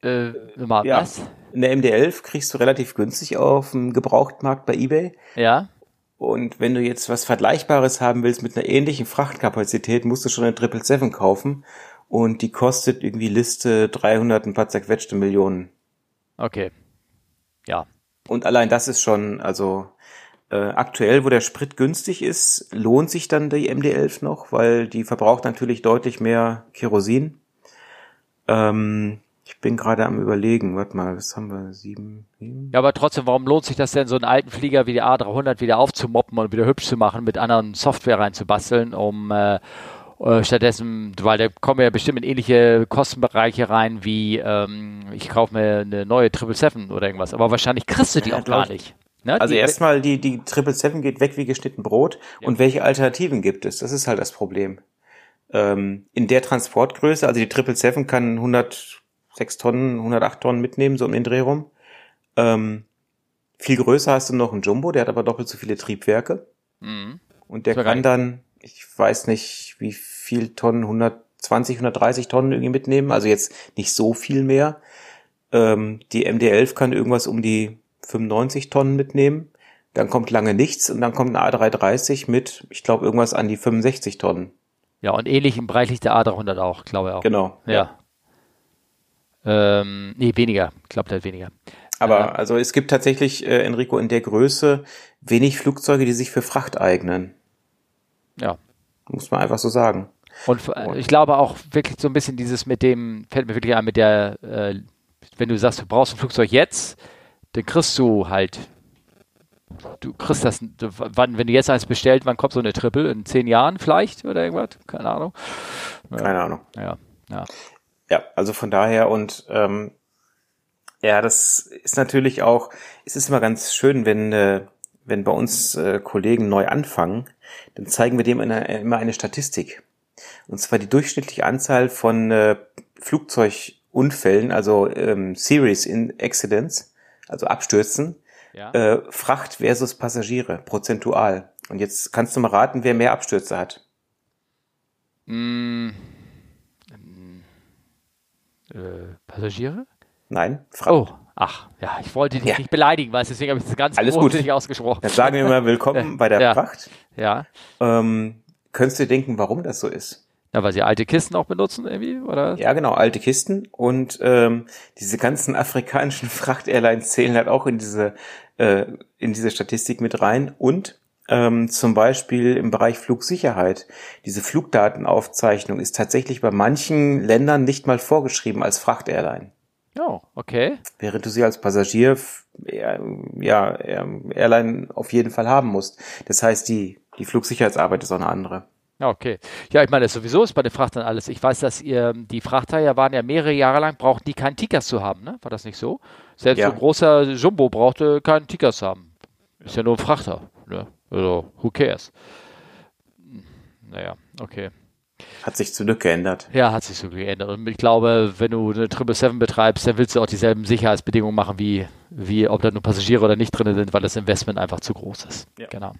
S2: Äh, mal
S1: ja. was? Eine MD11 kriegst du relativ günstig auf dem Gebrauchtmarkt bei eBay.
S2: Ja.
S1: Und wenn du jetzt was Vergleichbares haben willst mit einer ähnlichen Frachtkapazität, musst du schon eine 777 kaufen. Und die kostet irgendwie Liste 300 ein paar zerquetschte Millionen.
S2: Okay. Ja.
S1: Und allein das ist schon, also äh, aktuell, wo der Sprit günstig ist, lohnt sich dann die MD11 noch, weil die verbraucht natürlich deutlich mehr Kerosin. Ähm, ich bin gerade am überlegen, warte mal, was haben wir? Sieben,
S2: sieben? Ja, aber trotzdem, warum lohnt sich das denn, so einen alten Flieger wie die A300 wieder aufzumoppen und wieder hübsch zu machen, mit anderen Software reinzubasteln, um, äh, Äh, stattdessen, weil da kommen ja bestimmt in ähnliche Kostenbereiche rein wie ähm, ich kaufe mir eine neue 777 oder irgendwas. Aber wahrscheinlich kriegst du die
S1: Ja,
S2: auch gar
S1: ich.
S2: nicht. Ne?
S1: Also erstmal die, die 777 geht weg wie geschnitten Brot. Und welche Alternativen gibt es? Das ist halt das Problem. Ähm, in der Transportgröße, also die 777 kann 106 Tonnen, 108 Tonnen mitnehmen, so um den Dreh rum. Ähm, viel größer hast du noch einen Jumbo, der hat aber doppelt so viele Triebwerke.
S2: Mhm.
S1: Und der kann dann, ich weiß nicht, wie viel Tonnen, 120, 130 Tonnen irgendwie mitnehmen, also jetzt nicht so viel mehr. Ähm, die MD-11 kann irgendwas um die 95 Tonnen mitnehmen. Dann kommt lange nichts und dann kommt eine A330 mit, ich glaube, irgendwas an die 65 Tonnen.
S2: Ja, und ähnlich im Bereich liegt der A300 auch, glaube ich auch.
S1: Genau.
S2: Ja. Ähm, nee, weniger. Ich glaube, der hat weniger.
S1: Aber
S2: Ja.
S1: also es gibt tatsächlich, äh, Enrico, in der Größe wenig Flugzeuge, die sich für Fracht eignen.
S2: Ja.
S1: Muss man einfach so sagen.
S2: Und äh, ich glaube auch wirklich so ein bisschen dieses mit dem, fällt mir wirklich an, mit der, äh, wenn du sagst, du brauchst ein Flugzeug jetzt, dann kriegst du halt, du kriegst das, wann, wenn du jetzt eins bestellt, wann kommt so eine Triple? In zehn Jahren vielleicht oder irgendwas? Keine Ahnung.
S1: Keine Ahnung.
S2: Ja, ja.
S1: Ja, also von daher und ähm, ja, das ist natürlich auch, es ist immer ganz schön, wenn, äh, wenn bei uns äh, Kollegen neu anfangen, dann zeigen wir dem eine, immer eine Statistik. Und zwar die durchschnittliche Anzahl von äh, Flugzeugunfällen, also ähm, Series in Accidents, also Abstürzen,
S2: ja.
S1: äh, Fracht versus Passagiere, prozentual. Und jetzt kannst du mal raten, wer mehr Abstürze hat.
S2: Mm, äh, Passagiere?
S1: Nein, Fracht.
S2: Oh, ach, ja, ich wollte dich
S1: Ja.
S2: nicht beleidigen, weißt deswegen habe ich das ganz
S1: Alles gut.
S2: ausgesprochen.
S1: Dann sagen wir mal willkommen bei der
S2: Ja.
S1: Fracht.
S2: Ja.
S1: Ähm, könntest du dir denken, warum das so ist?
S2: Ja, weil sie alte Kisten auch benutzen irgendwie, oder?
S1: Ja, genau, alte Kisten und ähm, diese ganzen afrikanischen Fracht-Airlines zählen halt auch in diese äh, in diese Statistik mit rein und ähm, zum Beispiel im Bereich Flugsicherheit. Diese Flugdatenaufzeichnung ist tatsächlich bei manchen Ländern nicht mal vorgeschrieben als Fracht-Airline,
S2: Ja, okay.
S1: während du sie als Passagier ja, ähm, Airline auf jeden Fall haben musst. Das heißt, die die Flugsicherheitsarbeit ist auch eine andere.
S2: Ja, okay. Ja, ich meine, sowieso ist bei den Frachtern alles. Ich weiß, dass ihr, die Frachter ja waren ja mehrere Jahre lang, brauchten die keinen Tickers zu haben, ne? War das nicht so? Selbst
S1: Ja.
S2: so ein großer Jumbo brauchte keinen Tickers haben. Ist ja nur ein Frachter, ne? Also, who cares? Naja, okay.
S1: Hat sich zum Glück geändert.
S2: Ja, hat sich so geändert. Und ich glaube, wenn du eine 777 betreibst, dann willst du auch dieselben Sicherheitsbedingungen machen, wie, wie ob da nur Passagiere oder nicht drin sind, weil das Investment einfach zu groß ist.
S1: Ja.
S2: Genau.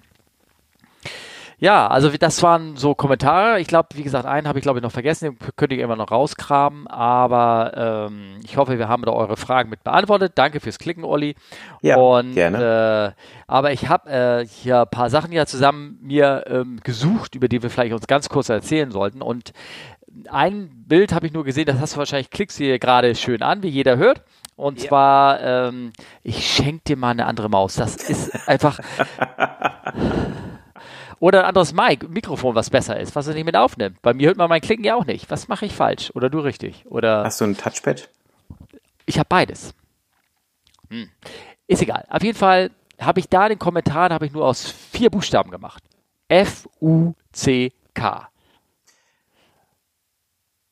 S2: Ja, also das waren so Kommentare. Ich glaube, wie gesagt, einen habe ich glaube ich noch vergessen, den könnte ich immer noch rauskramen, aber ähm, ich hoffe, wir haben da eure Fragen mit beantwortet. Danke fürs Klicken, Olli.
S1: Ja,
S2: Und,
S1: gerne.
S2: Äh, aber ich habe äh, hier ein paar Sachen ja zusammen mir ähm, gesucht, über die wir vielleicht uns ganz kurz erzählen sollten. Und ein Bild habe ich nur gesehen, das hast du wahrscheinlich, klickst du hier gerade schön an, wie jeder hört. Und
S1: Ja.
S2: zwar, ähm, ich schenke dir mal eine andere Maus. Das ist einfach. Oder ein anderes Mic, Mikrofon, was besser ist, was er nicht mit aufnimmt. Bei mir hört man mein Klicken ja auch nicht. Was mache ich falsch? Oder du richtig? Oder
S1: Hast du ein Touchpad?
S2: ich habe beides. Hm. Ist egal. Auf jeden Fall habe ich da den Kommentar, habe ich nur aus vier Buchstaben gemacht. F-U-C-K.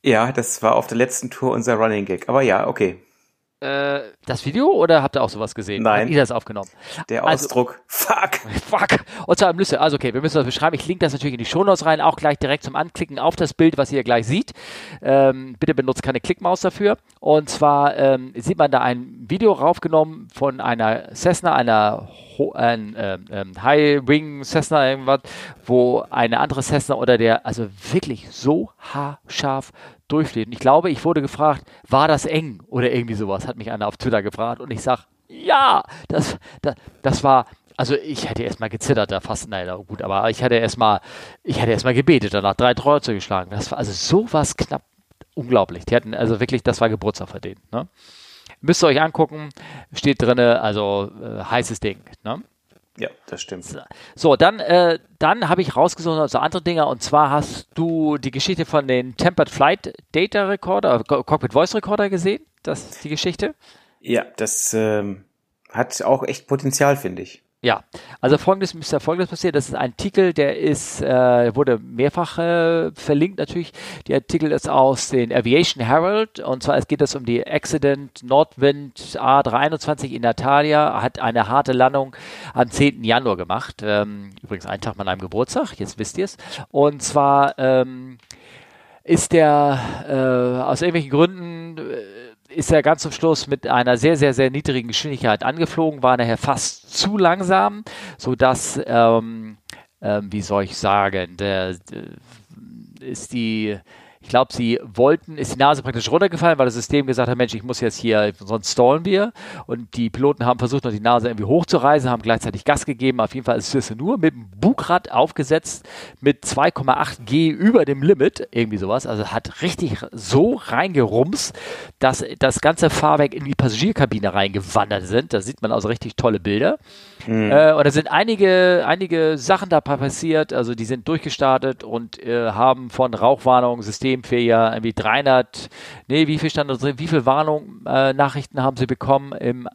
S1: Ja, das war auf der letzten Tour unser Running Gag. Aber ja, okay.
S2: Äh, das Video oder habt ihr auch sowas gesehen?
S1: Nein.
S2: Habt ihr das aufgenommen?
S1: Der
S2: Also-
S1: Ausdruck. Fuck.
S2: Fuck. Und zwar im Lüsse. Also okay, wir müssen das beschreiben. Ich link das natürlich in die Shownotes rein, auch gleich direkt zum Anklicken auf das Bild, was ihr gleich seht. Ähm, bitte benutzt keine Klickmaus dafür. Und zwar ähm, sieht man da ein Video raufgenommen von einer Cessna, einer ein, ähm, ähm, High Wing Cessna irgendwas, wo eine andere Cessna oder der also wirklich so haarscharf durchfliegt. Und ich glaube, ich wurde gefragt, war das eng oder irgendwie sowas, hat mich einer auf Twitter gefragt und ich sag, ja, das, das, das war, also ich hätte erstmal gezittert da fast, nein, na gut, aber ich hätte erstmal, ich hätte erstmal gebetet, danach drei Kreuze geschlagen. Das war also sowas knapp, unglaublich. Die hatten also wirklich, das war Geburtstag verdient. Ne? Müsst ihr euch angucken, steht drinne, also äh, heißes Ding. Ne?
S1: Ja, das stimmt.
S2: So, dann, äh, dann habe ich rausgesucht also andere Dinge und zwar hast du die Geschichte von den Tempered Flight Data Recorder, äh, Co- Cockpit Voice Recorder gesehen? Das ist die Geschichte?
S1: Ja, das ähm, hat auch echt Potenzial, finde ich.
S2: Ja, also folgendes ist folgendes passiert. Das ist ein Artikel, der ist, äh, wurde mehrfach äh, verlinkt natürlich. Der Artikel ist aus den Aviation Herald und zwar es geht es um die Accident Nordwind A321 in Natalia, hat eine harte Landung am 10. Januar gemacht. Ähm, übrigens einen Tag an einem Geburtstag, jetzt wisst ihr es. Und zwar ähm, ist der äh, aus irgendwelchen Gründen äh, ist er ganz zum Schluss mit einer sehr, sehr, sehr niedrigen Geschwindigkeit angeflogen, war nachher fast zu langsam, sodass, ähm, ähm, wie soll ich sagen, der, der ist die ich glaube, sie wollten, ist die Nase praktisch runtergefallen, weil das System gesagt hat, Mensch, ich muss jetzt hier, sonst stallen wir. Und die Piloten haben versucht, noch die Nase irgendwie hochzureißen, haben gleichzeitig Gas gegeben. Auf jeden Fall ist es nur mit dem Bugrad aufgesetzt, mit 2,8 G über dem Limit, irgendwie sowas. Also hat richtig so reingerumst, dass das ganze Fahrwerk in die Passagierkabine reingewandert sind. Da sieht man also richtig tolle Bilder. Mhm. Äh, und da sind einige, einige Sachen da passiert, also die sind durchgestartet und äh, haben von Rauchwarnung, Systemfehler, irgendwie 300, nee, wie viel stand da drin, wie viel Warnung, äh, Nachrichten haben sie bekommen im,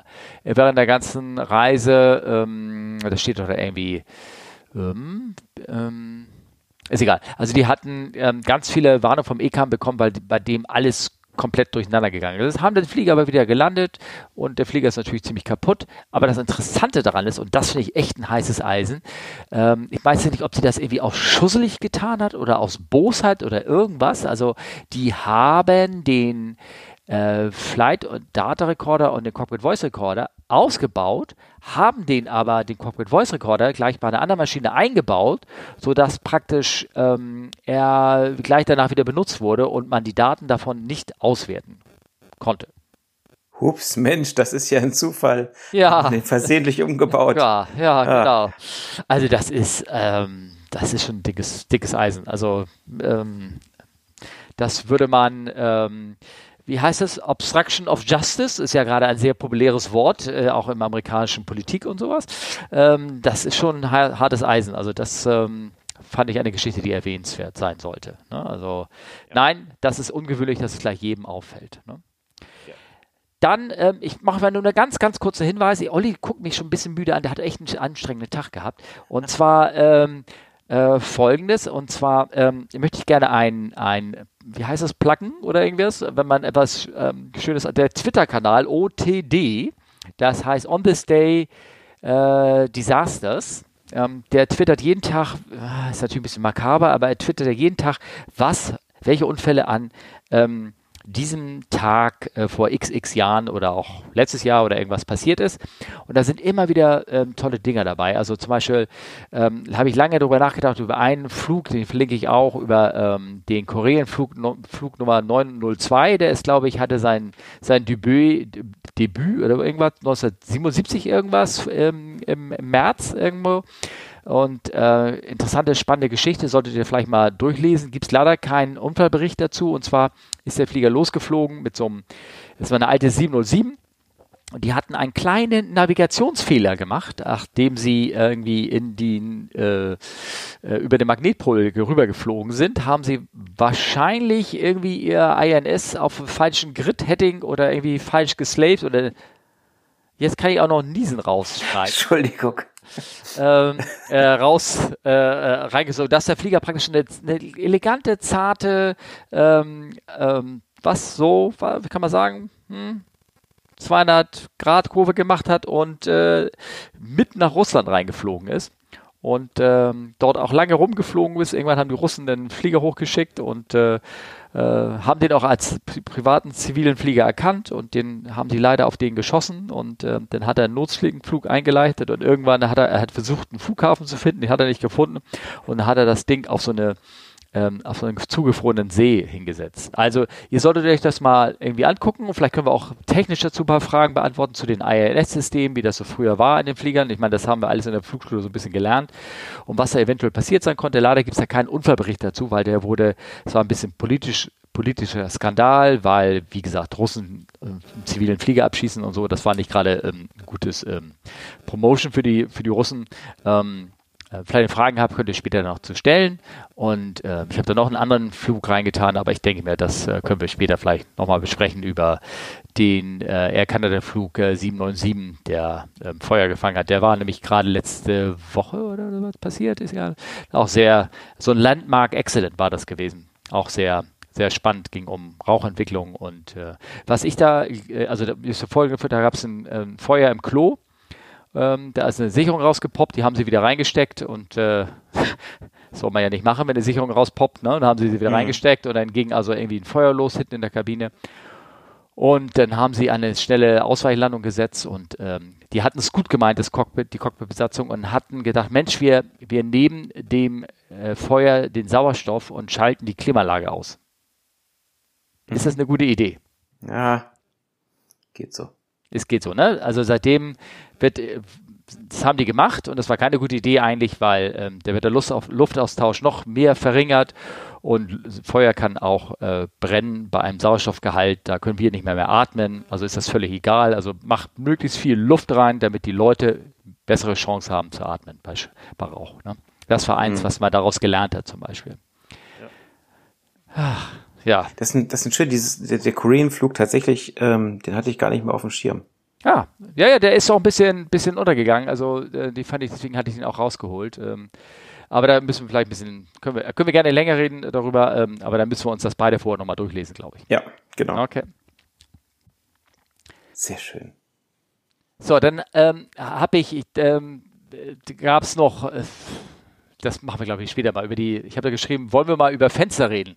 S2: äh, während der ganzen Reise, ähm, das steht doch da irgendwie, ähm, ähm, ist egal. Also die hatten ähm, ganz viele Warnungen vom ECAM bekommen, weil bei dem alles komplett durcheinander gegangen ist. Haben den Flieger aber wieder gelandet und der Flieger ist natürlich ziemlich kaputt. Aber das Interessante daran ist, und das finde ich echt ein heißes Eisen, ähm, ich weiß ja nicht, ob sie das irgendwie auch schusselig getan hat oder aus Bosheit oder irgendwas. Also die haben den äh, Flight- und Data Recorder und den Cockpit Voice Recorder ausgebaut, haben den aber, den Cockpit Voice Recorder, gleich bei einer anderen Maschine eingebaut, sodass praktisch ähm, er gleich danach wieder benutzt wurde und man die Daten davon nicht auswerten konnte.
S1: Hups, Mensch, das ist ja ein Zufall.
S2: Ja.
S1: Versehentlich umgebaut.
S2: Ja, ja, ja. genau. Also das ist, ähm, das ist schon dickes, dickes Eisen. Also ähm, das würde man, ähm, wie heißt es, Obstruction of Justice, ist ja gerade ein sehr populäres Wort, äh, auch im amerikanischen Politik und sowas. Ähm, das ist schon ein hartes Eisen. Also das ähm, fand ich eine Geschichte, die erwähnenswert sein sollte. Ne? Also ja. nein, das ist ungewöhnlich, dass es gleich jedem auffällt. Ne? Dann, ähm, ich mache mal nur eine ganz, ganz kurze Hinweise. Olli guckt mich schon ein bisschen müde an, der hat echt einen anstrengenden Tag gehabt. Und zwar ähm, äh, folgendes, und zwar ähm, möchte ich gerne ein, ein, wie heißt das, Pluggen oder irgendwas, wenn man etwas ähm, Schönes, der Twitter-Kanal OTD, das heißt On This Day äh, Disasters, ähm, der twittert jeden Tag, äh, ist natürlich ein bisschen makaber, aber er twittert jeden Tag, was, welche Unfälle an ähm, diesem Tag äh, vor xx Jahren oder auch letztes Jahr oder irgendwas passiert ist. Und da sind immer wieder ähm, tolle Dinger dabei. Also zum Beispiel ähm, habe ich lange darüber nachgedacht, über einen Flug, den verlinke ich auch, über ähm, den Koreanflug no, Flug Nummer 902. Der ist, glaube ich, hatte sein, sein Debüt, Debüt oder irgendwas, 1977 irgendwas ähm, im, im März irgendwo. Und äh, interessante, spannende Geschichte, solltet ihr vielleicht mal durchlesen. Gibt es leider keinen Unfallbericht dazu. Und zwar ist der Flieger losgeflogen mit so einem, das war eine alte 707. Und die hatten einen kleinen Navigationsfehler gemacht, nachdem sie irgendwie in die, äh, äh, über den Magnetpol rübergeflogen sind, haben sie wahrscheinlich irgendwie ihr INS auf falschen Grid-Heading oder irgendwie falsch geslaved oder jetzt kann ich auch noch Niesen rausschneiden.
S1: Entschuldigung
S2: ähm, äh, raus äh, äh, reingesogen, dass der Flieger praktisch eine, eine elegante, zarte, ähm, ähm, was so, wie kann man sagen, hm, 200 Grad Kurve gemacht hat und äh, mit nach Russland reingeflogen ist und ähm, dort auch lange rumgeflogen ist. Irgendwann haben die Russen den Flieger hochgeschickt und äh, äh, haben den auch als pri privaten zivilen Flieger erkannt und den haben die leider auf den geschossen und äh, dann hat er einen Notfliegenflug eingeleitet und irgendwann hat er, er hat versucht, einen Flughafen zu finden, den hat er nicht gefunden und dann hat er das Ding auf so eine ähm, auf so einen zugefrorenen See hingesetzt. Also ihr solltet euch das mal irgendwie angucken und vielleicht können wir auch technisch dazu ein paar Fragen beantworten zu den ILS-Systemen, wie das so früher war in den Fliegern. Ich meine, das haben wir alles in der Flugschule so ein bisschen gelernt und was da eventuell passiert sein konnte. Leider gibt es da keinen Unfallbericht dazu, weil der wurde, es war ein bisschen politisch politischer Skandal, weil, wie gesagt, Russen äh, zivilen Flieger abschießen und so, das war nicht gerade ähm, gutes ähm, Promotion für die, für die Russen. Ähm, äh, vielleicht Fragen habt, könnt ihr später noch zu stellen. Und äh, ich habe da noch einen anderen Flug reingetan, aber ich denke mir, das äh, können wir später vielleicht nochmal besprechen über den äh, Air Canada Flug äh, 797, der ähm, Feuer gefangen hat. Der war nämlich gerade letzte Woche oder was passiert ist ja auch sehr so ein Landmark Excellent war das gewesen. Auch sehr sehr spannend, ging um Rauchentwicklung und äh, was ich da, äh, also da ist Folge, da gab es ein, ein ähm, Feuer im Klo ähm, da ist eine Sicherung rausgepoppt, die haben sie wieder reingesteckt und äh, das soll man ja nicht machen, wenn eine Sicherung rauspoppt. Ne? Dann haben sie sie wieder mhm. reingesteckt und dann ging also irgendwie ein Feuer los hinten in der Kabine. Und dann haben sie eine schnelle Ausweichlandung gesetzt und ähm, die hatten es gut gemeint, das Cockpit, die Cockpitbesatzung, und hatten gedacht, Mensch, wir, wir nehmen dem äh, Feuer den Sauerstoff und schalten die Klimaanlage aus. Mhm. Ist das eine gute Idee?
S1: Ja, geht so.
S2: Es geht so, ne? Also seitdem wird, das haben die gemacht und das war keine gute Idee eigentlich, weil ähm, der wird der Luftaustausch noch mehr verringert und Feuer kann auch äh, brennen bei einem Sauerstoffgehalt, da können wir nicht mehr, mehr atmen, also ist das völlig egal. Also macht möglichst viel Luft rein, damit die Leute bessere Chance haben zu atmen bei, bei Rauch. Ne? Das war eins, mhm. was man daraus gelernt hat zum Beispiel. Ja.
S1: Ach, ja. Das sind, das sind schön, dieses, der, der Korean-Flug tatsächlich, ähm, den hatte ich gar nicht mehr auf dem Schirm.
S2: Ja, ja, ja, der ist auch ein bisschen, bisschen untergegangen. Also äh, die fand ich, deswegen hatte ich ihn auch rausgeholt. Ähm, aber da müssen wir vielleicht ein bisschen, können wir, können wir gerne länger reden darüber, ähm, aber da müssen wir uns das beide vorher nochmal durchlesen, glaube ich.
S1: Ja, genau.
S2: Okay.
S1: Sehr schön.
S2: So, dann ähm, habe ich, ähm, gab es noch, äh, das machen wir glaube ich später mal über die, ich habe da geschrieben, wollen wir mal über Fenster reden?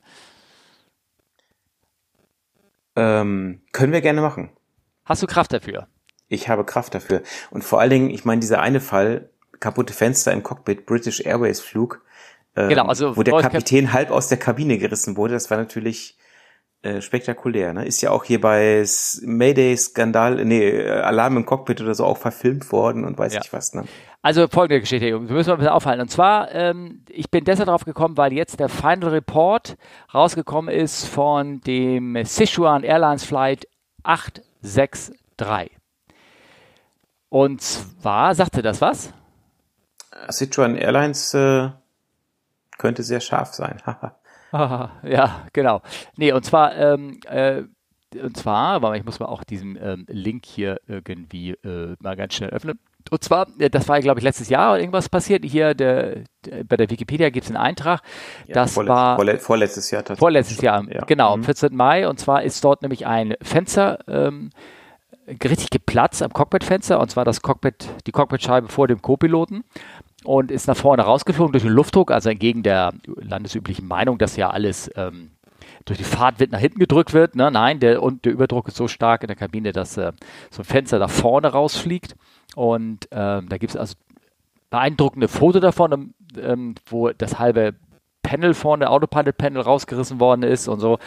S1: Ähm, können wir gerne machen.
S2: Hast du Kraft dafür?
S1: Ich habe Kraft dafür. Und vor allen Dingen, ich meine, dieser eine Fall, kaputte Fenster im Cockpit, British Airways Flug, ähm, genau, also wo der Kapitän Kap halb aus der Kabine gerissen wurde, das war natürlich äh, spektakulär. Ne? Ist ja auch hier bei Mayday Skandal, nee, Alarm im Cockpit oder so auch verfilmt worden und weiß ja. ich was. Ne?
S2: Also folgende Geschichte, Jungs. Wir müssen mal ein bisschen aufhalten. Und zwar, ähm, ich bin deshalb drauf gekommen, weil jetzt der Final Report rausgekommen ist von dem Sichuan Airlines Flight 863. Und zwar, sagte das was?
S1: Sichuan Airlines äh, könnte sehr scharf sein.
S2: ja, genau. Nee, und zwar, ähm, äh, und zwar, weil ich muss mal auch diesen ähm, Link hier irgendwie äh, mal ganz schnell öffnen. Und zwar, äh, das war, glaube ich, letztes Jahr irgendwas passiert. Hier der, der bei der Wikipedia gibt es einen Eintrag. Ja, das vorletz, war
S1: vorle vorletztes Jahr
S2: tatsächlich. Vorletztes Jahr, ja. genau, am mhm. 14. Mai. Und zwar ist dort nämlich ein Fenster ähm, richtig geplatzt am Cockpitfenster. Und zwar das Cockpit, die Cockpitscheibe vor dem Co-Piloten. Und ist nach vorne rausgeflogen durch den Luftdruck, also entgegen der landesüblichen Meinung, dass ja alles ähm, durch die Fahrtwind nach hinten gedrückt wird. Ne? Nein, der, und der Überdruck ist so stark in der Kabine, dass äh, so ein Fenster da vorne rausfliegt. Und ähm, da gibt es also beeindruckende Foto davon, ähm, wo das halbe Panel vorne, Autopilot-Panel rausgerissen worden ist und so.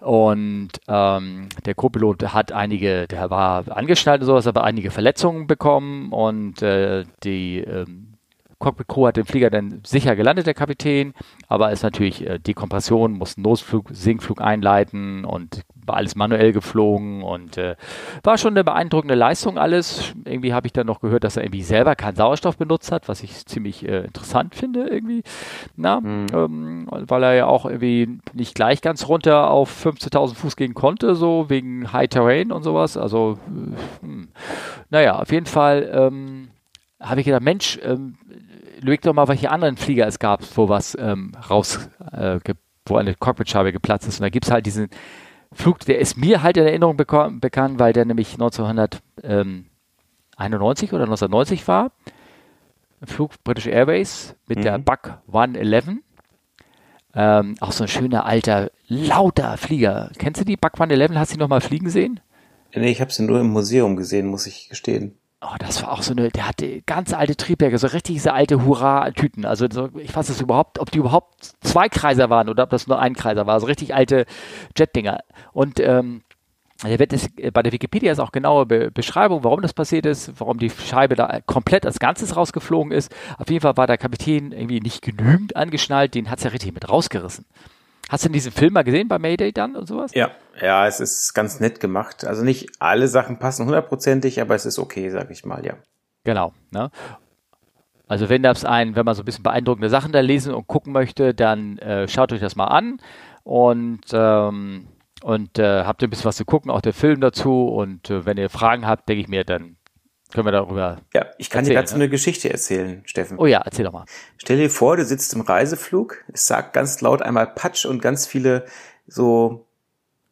S2: Und ähm, der Co-Pilot hat einige, der war angeschnallt und sowas, aber einige Verletzungen bekommen und äh, die ähm, Cockpit Crew hat den Flieger dann sicher gelandet, der Kapitän, aber ist natürlich äh, Dekompression, muss einen Notflug, Sinkflug einleiten und war alles manuell geflogen und äh, war schon eine beeindruckende Leistung alles. Irgendwie habe ich dann noch gehört, dass er irgendwie selber keinen Sauerstoff benutzt hat, was ich ziemlich äh, interessant finde irgendwie. Na, mhm. ähm, weil er ja auch irgendwie nicht gleich ganz runter auf 15.000 Fuß gehen konnte, so wegen High Terrain und sowas. Also, äh, hm. naja, auf jeden Fall ähm, habe ich gedacht, Mensch, ähm, überleg doch mal, welche anderen Flieger es gab, wo was ähm, raus, äh, wo eine Cockpitscheibe geplatzt ist. Und da gibt es halt diesen Flug, der ist mir halt in Erinnerung bekannt, weil der nämlich 1991 oder 1990 war. Ein Flug British Airways mit mhm. der Buck 111. Ähm, auch so ein schöner alter, lauter Flieger. Kennst du die Buck 111? Hast du die noch mal fliegen sehen?
S1: Nee, ich habe sie nur im Museum gesehen, muss ich gestehen.
S2: Oh, das war auch so eine, der hatte ganz alte Triebwerke, so richtig diese alte Hurra-Tüten. Also so, ich weiß es überhaupt, ob die überhaupt zwei Kreiser waren oder ob das nur ein Kreiser war. So richtig alte Jet-Dinger. Und ähm, der wird ist, bei der Wikipedia ist auch genaue Be Beschreibung, warum das passiert ist, warum die Scheibe da komplett als Ganzes rausgeflogen ist. Auf jeden Fall war der Kapitän irgendwie nicht genügend angeschnallt, den hat es ja richtig mit rausgerissen. Hast du diesen Film mal gesehen bei Mayday dann und sowas?
S1: Ja, ja, es ist ganz nett gemacht. Also nicht alle Sachen passen hundertprozentig, aber es ist okay, sag ich mal, ja.
S2: Genau. Ne? Also wenn das ein, wenn man so ein bisschen beeindruckende Sachen da lesen und gucken möchte, dann äh, schaut euch das mal an und ähm, und äh, habt ihr ein bisschen was zu gucken, auch der Film dazu. Und äh, wenn ihr Fragen habt, denke ich mir, dann können wir darüber.
S1: Ja, ich kann erzählen, dir dazu ne? eine Geschichte erzählen, Steffen.
S2: Oh ja, erzähl doch mal.
S1: Stell dir vor, du sitzt im Reiseflug, es sagt ganz laut einmal Patsch und ganz viele so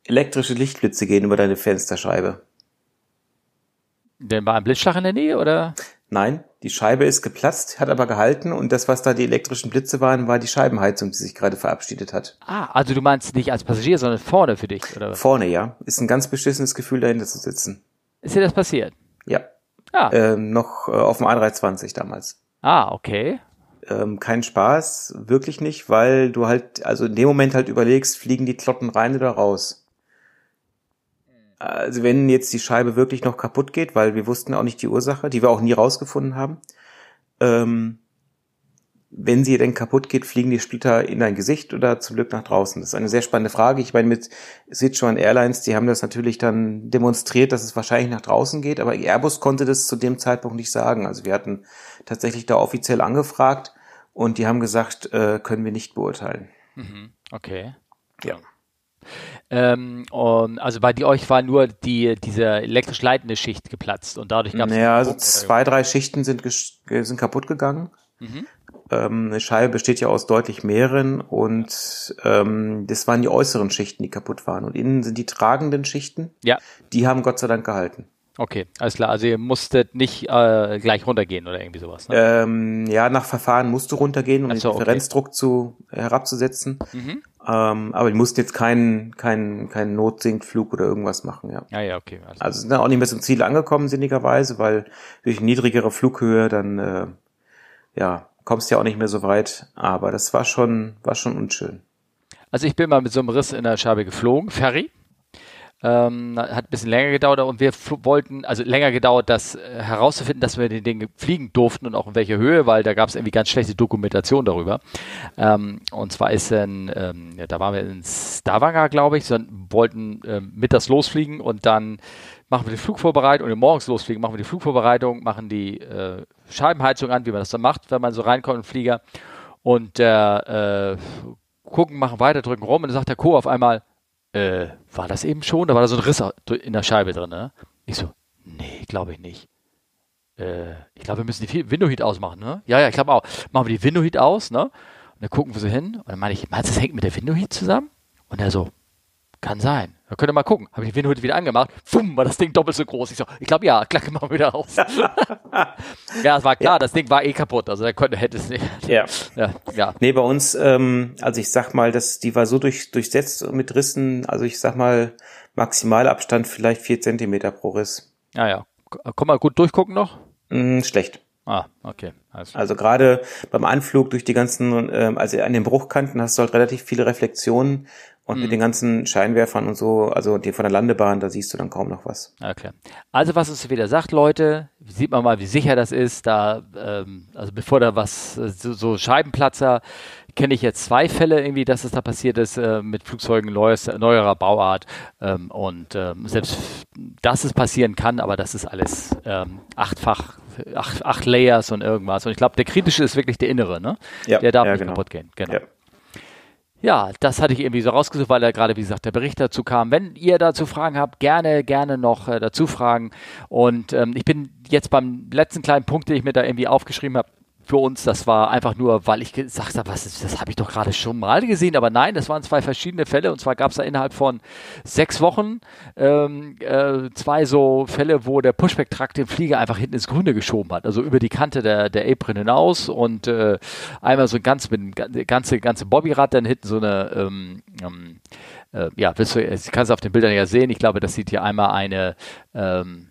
S1: elektrische Lichtblitze gehen über deine Fensterscheibe.
S2: Denn war ein Blitzschlag in der Nähe, oder?
S1: Nein, die Scheibe ist geplatzt, hat aber gehalten und das, was da die elektrischen Blitze waren, war die Scheibenheizung, die sich gerade verabschiedet hat.
S2: Ah, also du meinst nicht als Passagier, sondern vorne für dich, oder?
S1: Vorne, ja. Ist ein ganz beschissenes Gefühl, dahinter zu sitzen.
S2: Ist dir das passiert?
S1: Ja. Ah. Ähm, noch äh, auf dem A320 damals.
S2: Ah, okay.
S1: Ähm, kein Spaß, wirklich nicht, weil du halt, also in dem Moment halt überlegst, fliegen die Klotten rein oder raus. Also wenn jetzt die Scheibe wirklich noch kaputt geht, weil wir wussten auch nicht die Ursache, die wir auch nie rausgefunden haben, ähm, wenn sie denn kaputt geht, fliegen die Splitter in dein Gesicht oder zum Glück nach draußen? Das ist eine sehr spannende Frage. Ich meine, mit Sichuan Airlines, die haben das natürlich dann demonstriert, dass es wahrscheinlich nach draußen geht, aber Airbus konnte das zu dem Zeitpunkt nicht sagen. Also wir hatten tatsächlich da offiziell angefragt und die haben gesagt, äh, können wir nicht beurteilen.
S2: Mhm. Okay. Ja. Ähm, und, also bei die, euch war nur die, diese elektrisch leitende Schicht geplatzt und dadurch gab es.
S1: Ja, also zwei, drei Schichten sind, sind kaputt gegangen. Mhm. Ähm, eine Scheibe besteht ja aus deutlich mehreren und ähm, das waren die äußeren Schichten, die kaputt waren. Und innen sind die tragenden Schichten.
S2: Ja.
S1: Die haben Gott sei Dank gehalten.
S2: Okay, alles klar. Also ihr musstet nicht äh, gleich runtergehen oder irgendwie sowas.
S1: Ne? Ähm, ja, nach Verfahren musst du runtergehen, um so, den Differenzdruck okay. zu herabzusetzen. Mhm. Ähm, aber die mussten jetzt keinen keinen keinen Notsinkflug oder irgendwas machen, ja.
S2: Ja, ja, okay.
S1: Also, also sind dann auch nicht mehr zum Ziel angekommen, sinnigerweise, weil durch niedrigere Flughöhe dann äh, ja kommst ja auch nicht mehr so weit. Aber das war schon war schon unschön.
S2: Also ich bin mal mit so einem Riss in der Scheibe geflogen, Ferry. Ähm, hat ein bisschen länger gedauert und wir wollten, also länger gedauert, das äh, herauszufinden, dass wir den Ding fliegen durften und auch in welcher Höhe, weil da gab es irgendwie ganz schlechte Dokumentation darüber. Ähm, und zwar ist dann, ähm, ja, da waren wir in Stavanger, glaube ich, sondern wollten ähm, mittags losfliegen und dann machen wir die Flugvorbereitung und morgens losfliegen, machen wir die Flugvorbereitung, machen die äh, Scheibenheizung an, wie man das dann macht, wenn man so reinkommt im Flieger und äh, gucken, machen weiter, drücken rum und dann sagt der Co. auf einmal, äh, war das eben schon? Da war da so ein Riss in der Scheibe drin, ne? Ich so, nee, glaube ich nicht. Äh, ich glaube, wir müssen die Window Heat ausmachen, ne? Ja, ja, ich glaube auch. Machen wir die Window Heat aus, ne? Und dann gucken wir so hin und dann meine ich, meinst du, das hängt mit der Window Heat zusammen? Und er so, kann sein. Da könnt ihr mal gucken. Habe ich die Window wieder angemacht. Fumm, war das Ding doppelt so groß. Ich so, ich glaube ja, klack mal wieder aus. ja, es war klar, ja. das Ding war eh kaputt. Also er konnte, hätte es nicht.
S1: Ja. ja. ja. Nee, bei uns, ähm, also ich sag mal, das, die war so durch, durchsetzt mit Rissen, also ich sag mal, Maximalabstand vielleicht vier Zentimeter pro Riss.
S2: Ja, ja. Komm mal gut durchgucken noch?
S1: Mm, schlecht.
S2: Ah, okay.
S1: Also, also gerade beim Anflug durch die ganzen, ähm, also an den Bruchkanten hast du halt relativ viele Reflexionen und mhm. mit den ganzen Scheinwerfern und so, also die von der Landebahn, da siehst du dann kaum noch was.
S2: Okay. Also was es wieder sagt, Leute, sieht man mal, wie sicher das ist. Da, ähm, also bevor da was, so, so Scheibenplatzer, kenne ich jetzt zwei Fälle irgendwie, dass es da passiert ist äh, mit Flugzeugen neues, neuerer Bauart. Ähm, und ähm, selbst dass es passieren kann, aber das ist alles ähm, achtfach, acht, acht Layers und irgendwas. Und ich glaube, der kritische ist wirklich der innere, ne?
S1: Ja,
S2: der darf
S1: ja,
S2: nicht
S1: genau.
S2: kaputt gehen. Genau. Ja. Ja, das hatte ich irgendwie so rausgesucht, weil da gerade, wie gesagt, der Bericht dazu kam. Wenn ihr dazu Fragen habt, gerne, gerne noch äh, dazu fragen. Und ähm, ich bin jetzt beim letzten kleinen Punkt, den ich mir da irgendwie aufgeschrieben habe, für uns. Das war einfach nur, weil ich gesagt habe, was ist, das habe ich doch gerade schon mal gesehen. Aber nein, das waren zwei verschiedene Fälle. Und zwar gab es da innerhalb von sechs Wochen ähm, äh, zwei so Fälle, wo der Pushback-Truck den Flieger einfach hinten ins Grüne geschoben hat. Also über die Kante der, der Apron hinaus und äh, einmal so ganz mit dem ganze, ganze Bobbyrad, dann hinten so eine ähm, ähm, äh, ja, willst du, ich kann es auf den Bildern ja sehen. Ich glaube, das sieht hier einmal eine, ähm,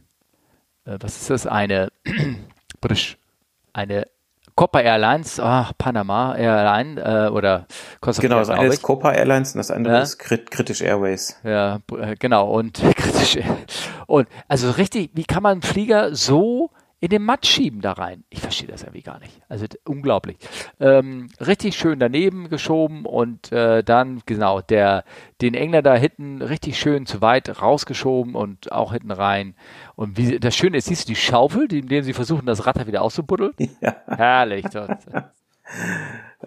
S2: äh, was ist das? Eine, eine Copa Airlines, ach, Panama Airline äh, oder
S1: Costa Genau, das eine ist Copa Airlines und das andere ja. ist British Airways.
S2: Ja, äh, genau und kritisch und also richtig, wie kann man einen Flieger so in den Matt schieben da rein. Ich verstehe das irgendwie gar nicht. Also unglaublich. Ähm, richtig schön daneben geschoben und äh, dann, genau, der, den Engländer hinten richtig schön zu weit rausgeschoben und auch hinten rein. Und wie, das Schöne ist, siehst du die Schaufel, in der sie versuchen, das Rad wieder auszubuddeln? Ja. Herrlich. Dort.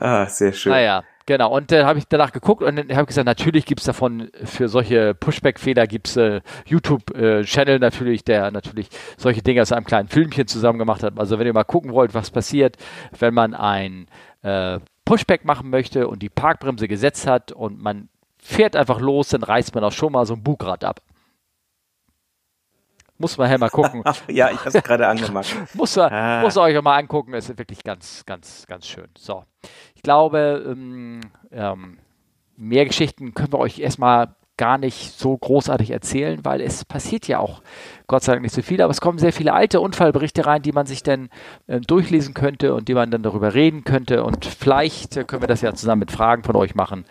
S1: ah, sehr schön.
S2: Naja. Genau, und dann äh, habe ich danach geguckt und dann habe gesagt, natürlich gibt's davon für solche Pushback-Fehler gibt's äh, YouTube-Channel äh, natürlich, der natürlich solche Dinge aus einem kleinen Filmchen zusammen gemacht hat. Also wenn ihr mal gucken wollt, was passiert, wenn man ein äh, Pushback machen möchte und die Parkbremse gesetzt hat und man fährt einfach los, dann reißt man auch schon mal so ein Bugrad ab. Muss man ja mal gucken.
S1: ja, ich habe es gerade angemacht.
S2: muss, man, ah. muss euch mal angucken. Es ist wirklich ganz, ganz, ganz schön. So. Ich glaube, ähm, ähm, mehr Geschichten können wir euch erstmal gar nicht so großartig erzählen, weil es passiert ja auch Gott sei Dank nicht so viel, aber es kommen sehr viele alte Unfallberichte rein, die man sich dann äh, durchlesen könnte und die man dann darüber reden könnte und vielleicht äh, können wir das ja zusammen mit Fragen von euch machen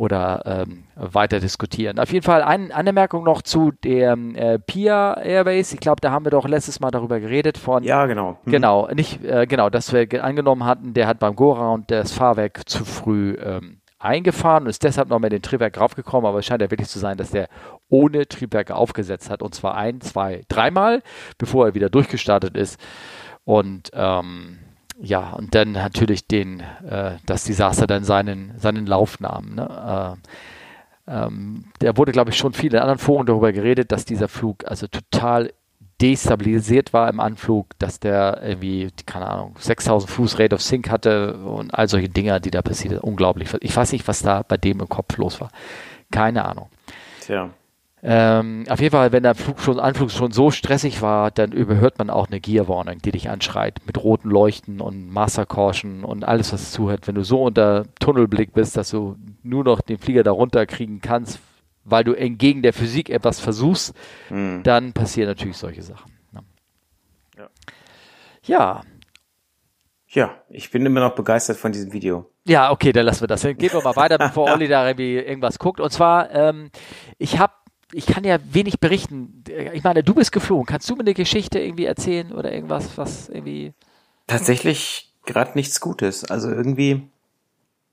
S2: oder ähm, weiter diskutieren. Auf jeden Fall ein, eine Anmerkung noch zu der äh, Pia Airways. Ich glaube, da haben wir doch letztes Mal darüber geredet von.
S1: Ja, genau.
S2: Mhm. Genau, nicht äh, genau, dass wir angenommen hatten, der hat beim Go-Round das Fahrwerk zu früh ähm, eingefahren und ist deshalb noch mit dem Triebwerk raufgekommen, aber es scheint ja wirklich zu sein, dass der ohne Triebwerk aufgesetzt hat und zwar ein, zwei, dreimal, bevor er wieder durchgestartet ist. Und ähm, ja, und dann natürlich den, äh, das Desaster dann seinen, seinen Lauf nahm. Ne? Äh, ähm, der wurde, glaube ich, schon viel in anderen Foren darüber geredet, dass dieser Flug also total destabilisiert war im Anflug, dass der irgendwie, keine Ahnung, 6000 Fuß Rate of Sync hatte und all solche Dinger, die da passiert sind. Unglaublich. Ich weiß nicht, was da bei dem im Kopf los war. Keine Ahnung.
S1: Tja.
S2: Ähm, auf jeden Fall, wenn der Flug schon, Anflug schon so stressig war, dann überhört man auch eine Gear Warning, die dich anschreit mit roten Leuchten und Master Caution und alles, was zuhört. Wenn du so unter Tunnelblick bist, dass du nur noch den Flieger darunter kriegen kannst, weil du entgegen der Physik etwas versuchst, mhm. dann passieren natürlich solche Sachen. Ne? Ja. ja.
S1: Ja, ich bin immer noch begeistert von diesem Video.
S2: Ja, okay, dann lassen wir das. Dann gehen wir mal weiter, bevor Olli da irgendwie irgendwas guckt. Und zwar, ähm, ich habe ich kann ja wenig berichten. Ich meine, du bist geflogen. Kannst du mir eine Geschichte irgendwie erzählen oder irgendwas, was irgendwie.
S1: Tatsächlich gerade nichts Gutes. Also irgendwie.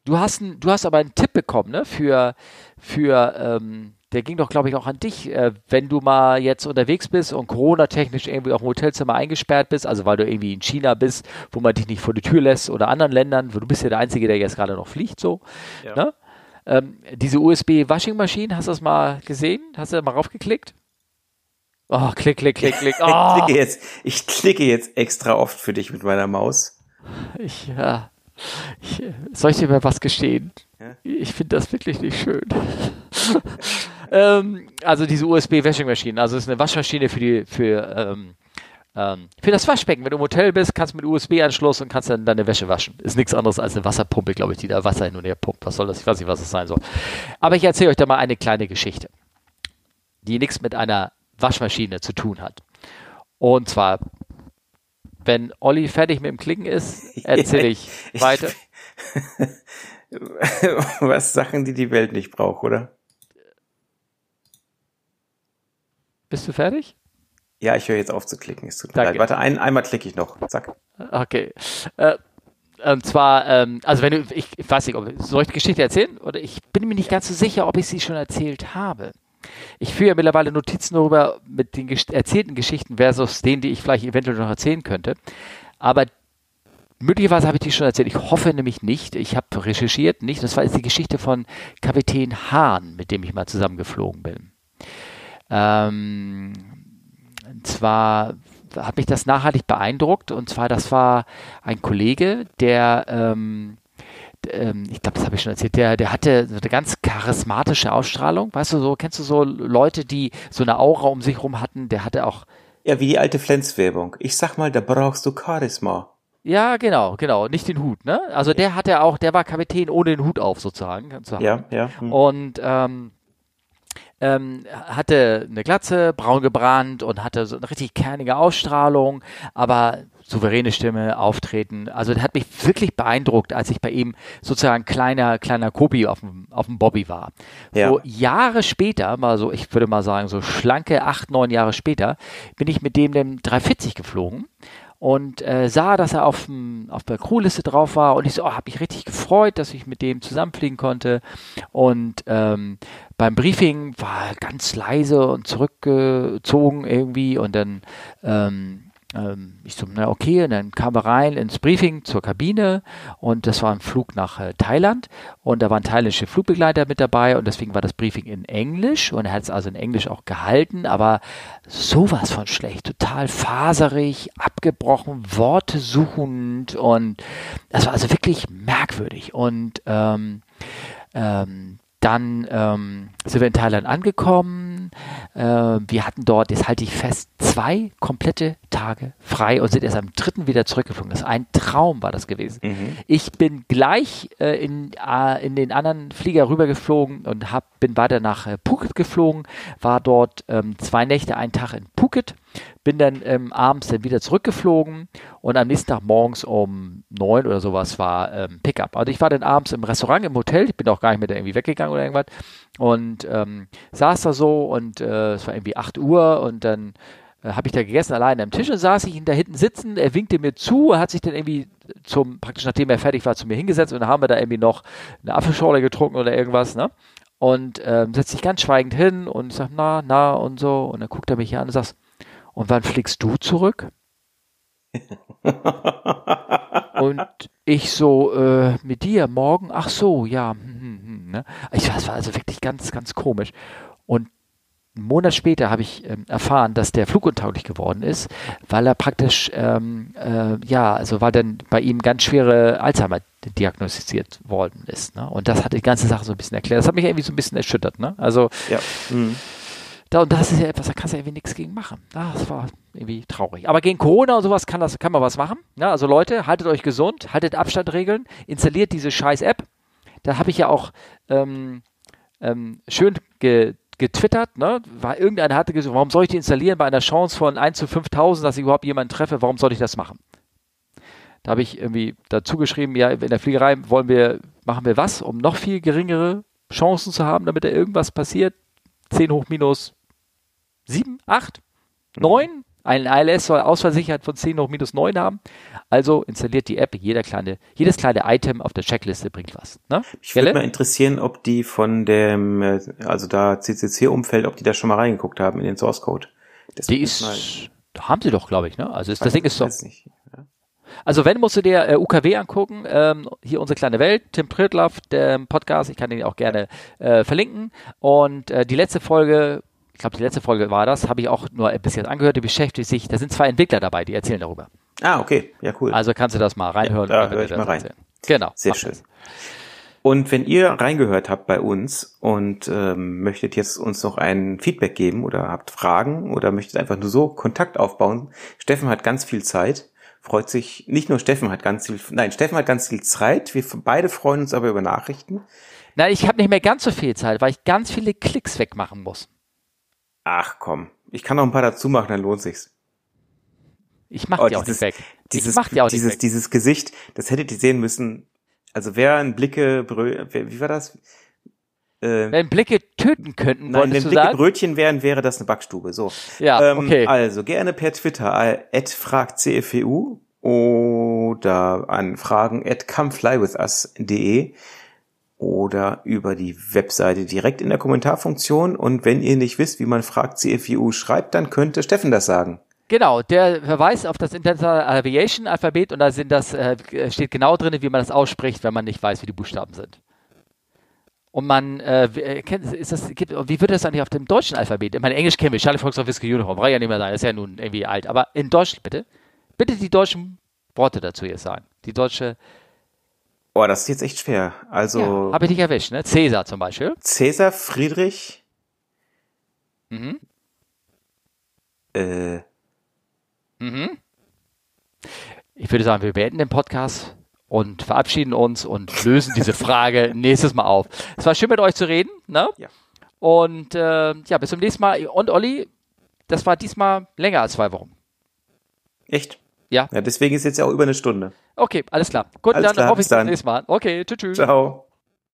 S2: Du hast, ein, du hast aber einen Tipp bekommen, ne? Für, für ähm, der ging doch, glaube ich, auch an dich, äh, wenn du mal jetzt unterwegs bist und Corona-technisch irgendwie auf dem Hotelzimmer eingesperrt bist, also weil du irgendwie in China bist, wo man dich nicht vor die Tür lässt oder anderen Ländern, wo du bist ja der Einzige, der jetzt gerade noch fliegt, so. Ja. Ne? Ähm, diese USB-Washing-Maschine, hast du das mal gesehen? Hast du da mal raufgeklickt? Oh, klick, klick, klick, klick. Oh.
S1: Ich, klicke jetzt, ich klicke jetzt extra oft für dich mit meiner Maus.
S2: Ich, ja. Ich, soll ich dir mal was gestehen? Ja? Ich finde das wirklich nicht schön. ähm, also diese USB-Washing-Maschine, also es ist eine Waschmaschine für die, für, ähm, ähm, für das Waschbecken, wenn du im Hotel bist, kannst du mit USB-Anschluss und kannst dann deine Wäsche waschen. Ist nichts anderes als eine Wasserpumpe, glaube ich, die da Wasser hin und her pumpt. Was soll das? Ich weiß nicht, was das sein soll. Aber ich erzähle euch da mal eine kleine Geschichte, die nichts mit einer Waschmaschine zu tun hat. Und zwar, wenn Olli fertig mit dem Klicken ist, erzähle ich, ich weiter.
S1: was Sachen, die die Welt nicht braucht, oder?
S2: Bist du fertig?
S1: Ja, ich höre jetzt auf zu klicken. Es tut mir leid. Warte, ein, einmal klicke ich noch. Zack.
S2: Okay. Äh, und zwar, ähm, also wenn du, ich, ich weiß nicht, ob, soll ich die Geschichte erzählen? Oder ich bin mir nicht ganz so sicher, ob ich sie schon erzählt habe. Ich führe ja mittlerweile Notizen darüber mit den erzählten Geschichten versus denen, die ich vielleicht eventuell noch erzählen könnte. Aber möglicherweise habe ich die schon erzählt. Ich hoffe nämlich nicht. Ich habe recherchiert nicht. Das war jetzt die Geschichte von Kapitän Hahn, mit dem ich mal zusammengeflogen bin. Ähm, zwar hat mich das nachhaltig beeindruckt und zwar das war ein Kollege, der ähm, ähm, ich glaube, das habe ich schon erzählt, der, der hatte so eine ganz charismatische Ausstrahlung. Weißt du, so, kennst du so Leute, die so eine Aura um sich rum hatten? Der hatte auch.
S1: Ja, wie die alte Flens-Werbung. Ich sag mal, da brauchst du Charisma.
S2: Ja, genau, genau. Nicht den Hut, ne? Also der hatte auch, der war Kapitän ohne den Hut auf, sozusagen.
S1: Ja, ja.
S2: Hm. Und ähm, ähm, hatte eine Glatze, braun gebrannt und hatte so eine richtig kernige Ausstrahlung, aber souveräne Stimme, Auftreten. Also der hat mich wirklich beeindruckt, als ich bei ihm sozusagen kleiner, kleiner Kopi auf dem, auf dem Bobby war. Ja. So Jahre später, mal so, ich würde mal sagen, so schlanke acht, neun Jahre später, bin ich mit dem dem 340 geflogen. Und äh, sah, dass er auf, auf der Crewliste drauf war und ich so, oh, habe mich richtig gefreut, dass ich mit dem zusammenfliegen konnte. Und ähm, beim Briefing war er ganz leise und zurückgezogen irgendwie und dann ähm, ähm, ich so, na okay, und dann kam er rein ins Briefing zur Kabine und das war ein Flug nach äh, Thailand und da waren thailändische Flugbegleiter mit dabei und deswegen war das Briefing in Englisch und er hat es also in Englisch auch gehalten, aber sowas von schlecht, total faserig, abgebrochen, Worte suchend und das war also wirklich merkwürdig und ähm, ähm, dann ähm, sind wir in Thailand angekommen. Äh, wir hatten dort, jetzt halte ich fest, zwei komplette Tage frei und sind erst am dritten wieder zurückgeflogen. Das ist ein Traum war das gewesen. Mhm. Ich bin gleich äh, in, äh, in den anderen Flieger rübergeflogen und hab, bin weiter nach äh, Phuket geflogen, war dort ähm, zwei Nächte, einen Tag in Phuket bin dann ähm, abends dann wieder zurückgeflogen und am nächsten Tag morgens um neun oder sowas war ähm, Pickup. Also ich war dann abends im Restaurant, im Hotel, ich bin auch gar nicht mehr da irgendwie weggegangen oder irgendwas und ähm, saß da so und äh, es war irgendwie acht Uhr und dann äh, habe ich da gegessen alleine am Tisch und saß ich ihn da hinten sitzen, er winkte mir zu, er hat sich dann irgendwie zum, praktisch nachdem er fertig war, zu mir hingesetzt und dann haben wir da irgendwie noch eine Apfelschorle getrunken oder irgendwas, ne? Und ähm, setzt sich ganz schweigend hin und sagt, na, na und so. Und dann guckt er mich an und sagt, und wann fliegst du zurück? und ich so, äh, mit dir morgen? Ach so, ja. Hm, hm, hm, ne? Ich, das war also wirklich ganz, ganz komisch. Und einen Monat später habe ich ähm, erfahren, dass der fluguntauglich geworden ist, weil er praktisch, ähm, äh, ja, also weil dann bei ihm ganz schwere Alzheimer diagnostiziert worden ist. Ne? Und das hat die ganze Sache so ein bisschen erklärt. Das hat mich irgendwie so ein bisschen erschüttert. Ne? Also, ja. Mhm. Da, und das ist ja etwas, da kannst du irgendwie nichts gegen machen. Das war irgendwie traurig. Aber gegen Corona und sowas kann, das, kann man was machen. Ja, also Leute, haltet euch gesund, haltet Abstandregeln, installiert diese scheiß App. Da habe ich ja auch ähm, ähm, schön ge getwittert, ne? War irgendeiner hatte gesagt, warum soll ich die installieren bei einer Chance von 1 zu 5000, dass ich überhaupt jemanden treffe, warum soll ich das machen? Da habe ich irgendwie dazu geschrieben, ja, in der Fliegerei wollen wir, machen wir was, um noch viel geringere Chancen zu haben, damit da irgendwas passiert. 10 hoch minus sieben, acht, neun. Ein ILS soll Ausfallsicherheit von 10 hoch minus 9 haben. Also installiert die App, jeder kleine, jedes kleine Item auf der Checkliste bringt was. Ne?
S1: Ich würde mal interessieren, ob die von dem, äh, also da CCC-Umfeld, ob die da schon mal reingeguckt haben in den Source Code.
S2: Das die ist, mal, haben sie doch, glaube ich. Ne? Also ist, das Ding ist so. Also wenn musst du dir äh, UKW angucken, ähm, hier unsere kleine Welt, Tim Pritloff, der Podcast, ich kann den auch gerne äh, verlinken. Und äh, die letzte Folge ich glaube, die letzte Folge war das, habe ich auch nur bis jetzt angehört, die beschäftigt sich, da sind zwei Entwickler dabei, die erzählen darüber.
S1: Ah, okay, ja, cool.
S2: Also kannst du das mal reinhören.
S1: Ja, da höre ich mal rein.
S2: Erzählen. Genau.
S1: Sehr schön. Das. Und wenn ihr reingehört habt bei uns und ähm, möchtet jetzt uns noch ein Feedback geben oder habt Fragen oder möchtet einfach nur so Kontakt aufbauen, Steffen hat ganz viel Zeit, freut sich, nicht nur Steffen hat ganz viel, nein, Steffen hat ganz viel Zeit, wir beide freuen uns aber über Nachrichten.
S2: Nein, ich habe nicht mehr ganz so viel Zeit, weil ich ganz viele Klicks wegmachen muss.
S1: Ach komm, ich kann noch ein paar dazu machen, dann lohnt sich's.
S2: Ich mach oh, die auch nicht weg.
S1: Dieses, ich mach die auch dieses, nicht weg. dieses Gesicht, das hättet ihr sehen müssen. Also wer ein Blicke, wie war das?
S2: Äh, wenn Blicke töten könnten,
S1: nein, wenn Blicke sagen? Brötchen wären, wäre das eine Backstube. So.
S2: Ja, ähm, okay.
S1: Also gerne per Twitter at fragcfeu oder an fragen at comeflywithus.de oder über die Webseite direkt in der Kommentarfunktion. Und wenn ihr nicht wisst, wie man fragt CFU schreibt, dann könnte Steffen das sagen.
S2: Genau, der verweist auf das International Aviation Alphabet und da sind das, äh, steht genau drin, wie man das ausspricht, wenn man nicht weiß, wie die Buchstaben sind. Und man, äh, äh ist das, gibt, wie wird das eigentlich auf dem deutschen Alphabet? Ich meine, Englisch kennen wir, Charlie Fox of Whiskey Uniform, brauche ja nicht mehr sein, ist ja nun irgendwie alt. Aber in Deutsch, bitte, bitte die deutschen Worte dazu jetzt sagen. Die deutsche
S1: Oh, das ist jetzt echt schwer. Also.
S2: Ja, Habe ich dich erwischt, ne? Cäsar zum Beispiel.
S1: Cäsar Friedrich. Mhm.
S2: Äh. Mhm. Ich würde sagen, wir beenden den Podcast und verabschieden uns und lösen diese Frage nächstes Mal auf. Es war schön mit euch zu reden, ne? Ja. Und äh, ja, bis zum nächsten Mal. Und Olli, das war diesmal länger als zwei Wochen.
S1: Echt?
S2: Ja.
S1: Ja, deswegen ist jetzt ja auch über eine Stunde.
S2: Okay, alles klar. Gut, alles dann klar, hoffe ich bis zum nächsten Mal. Okay, tschüss. tschüss.
S1: Ciao.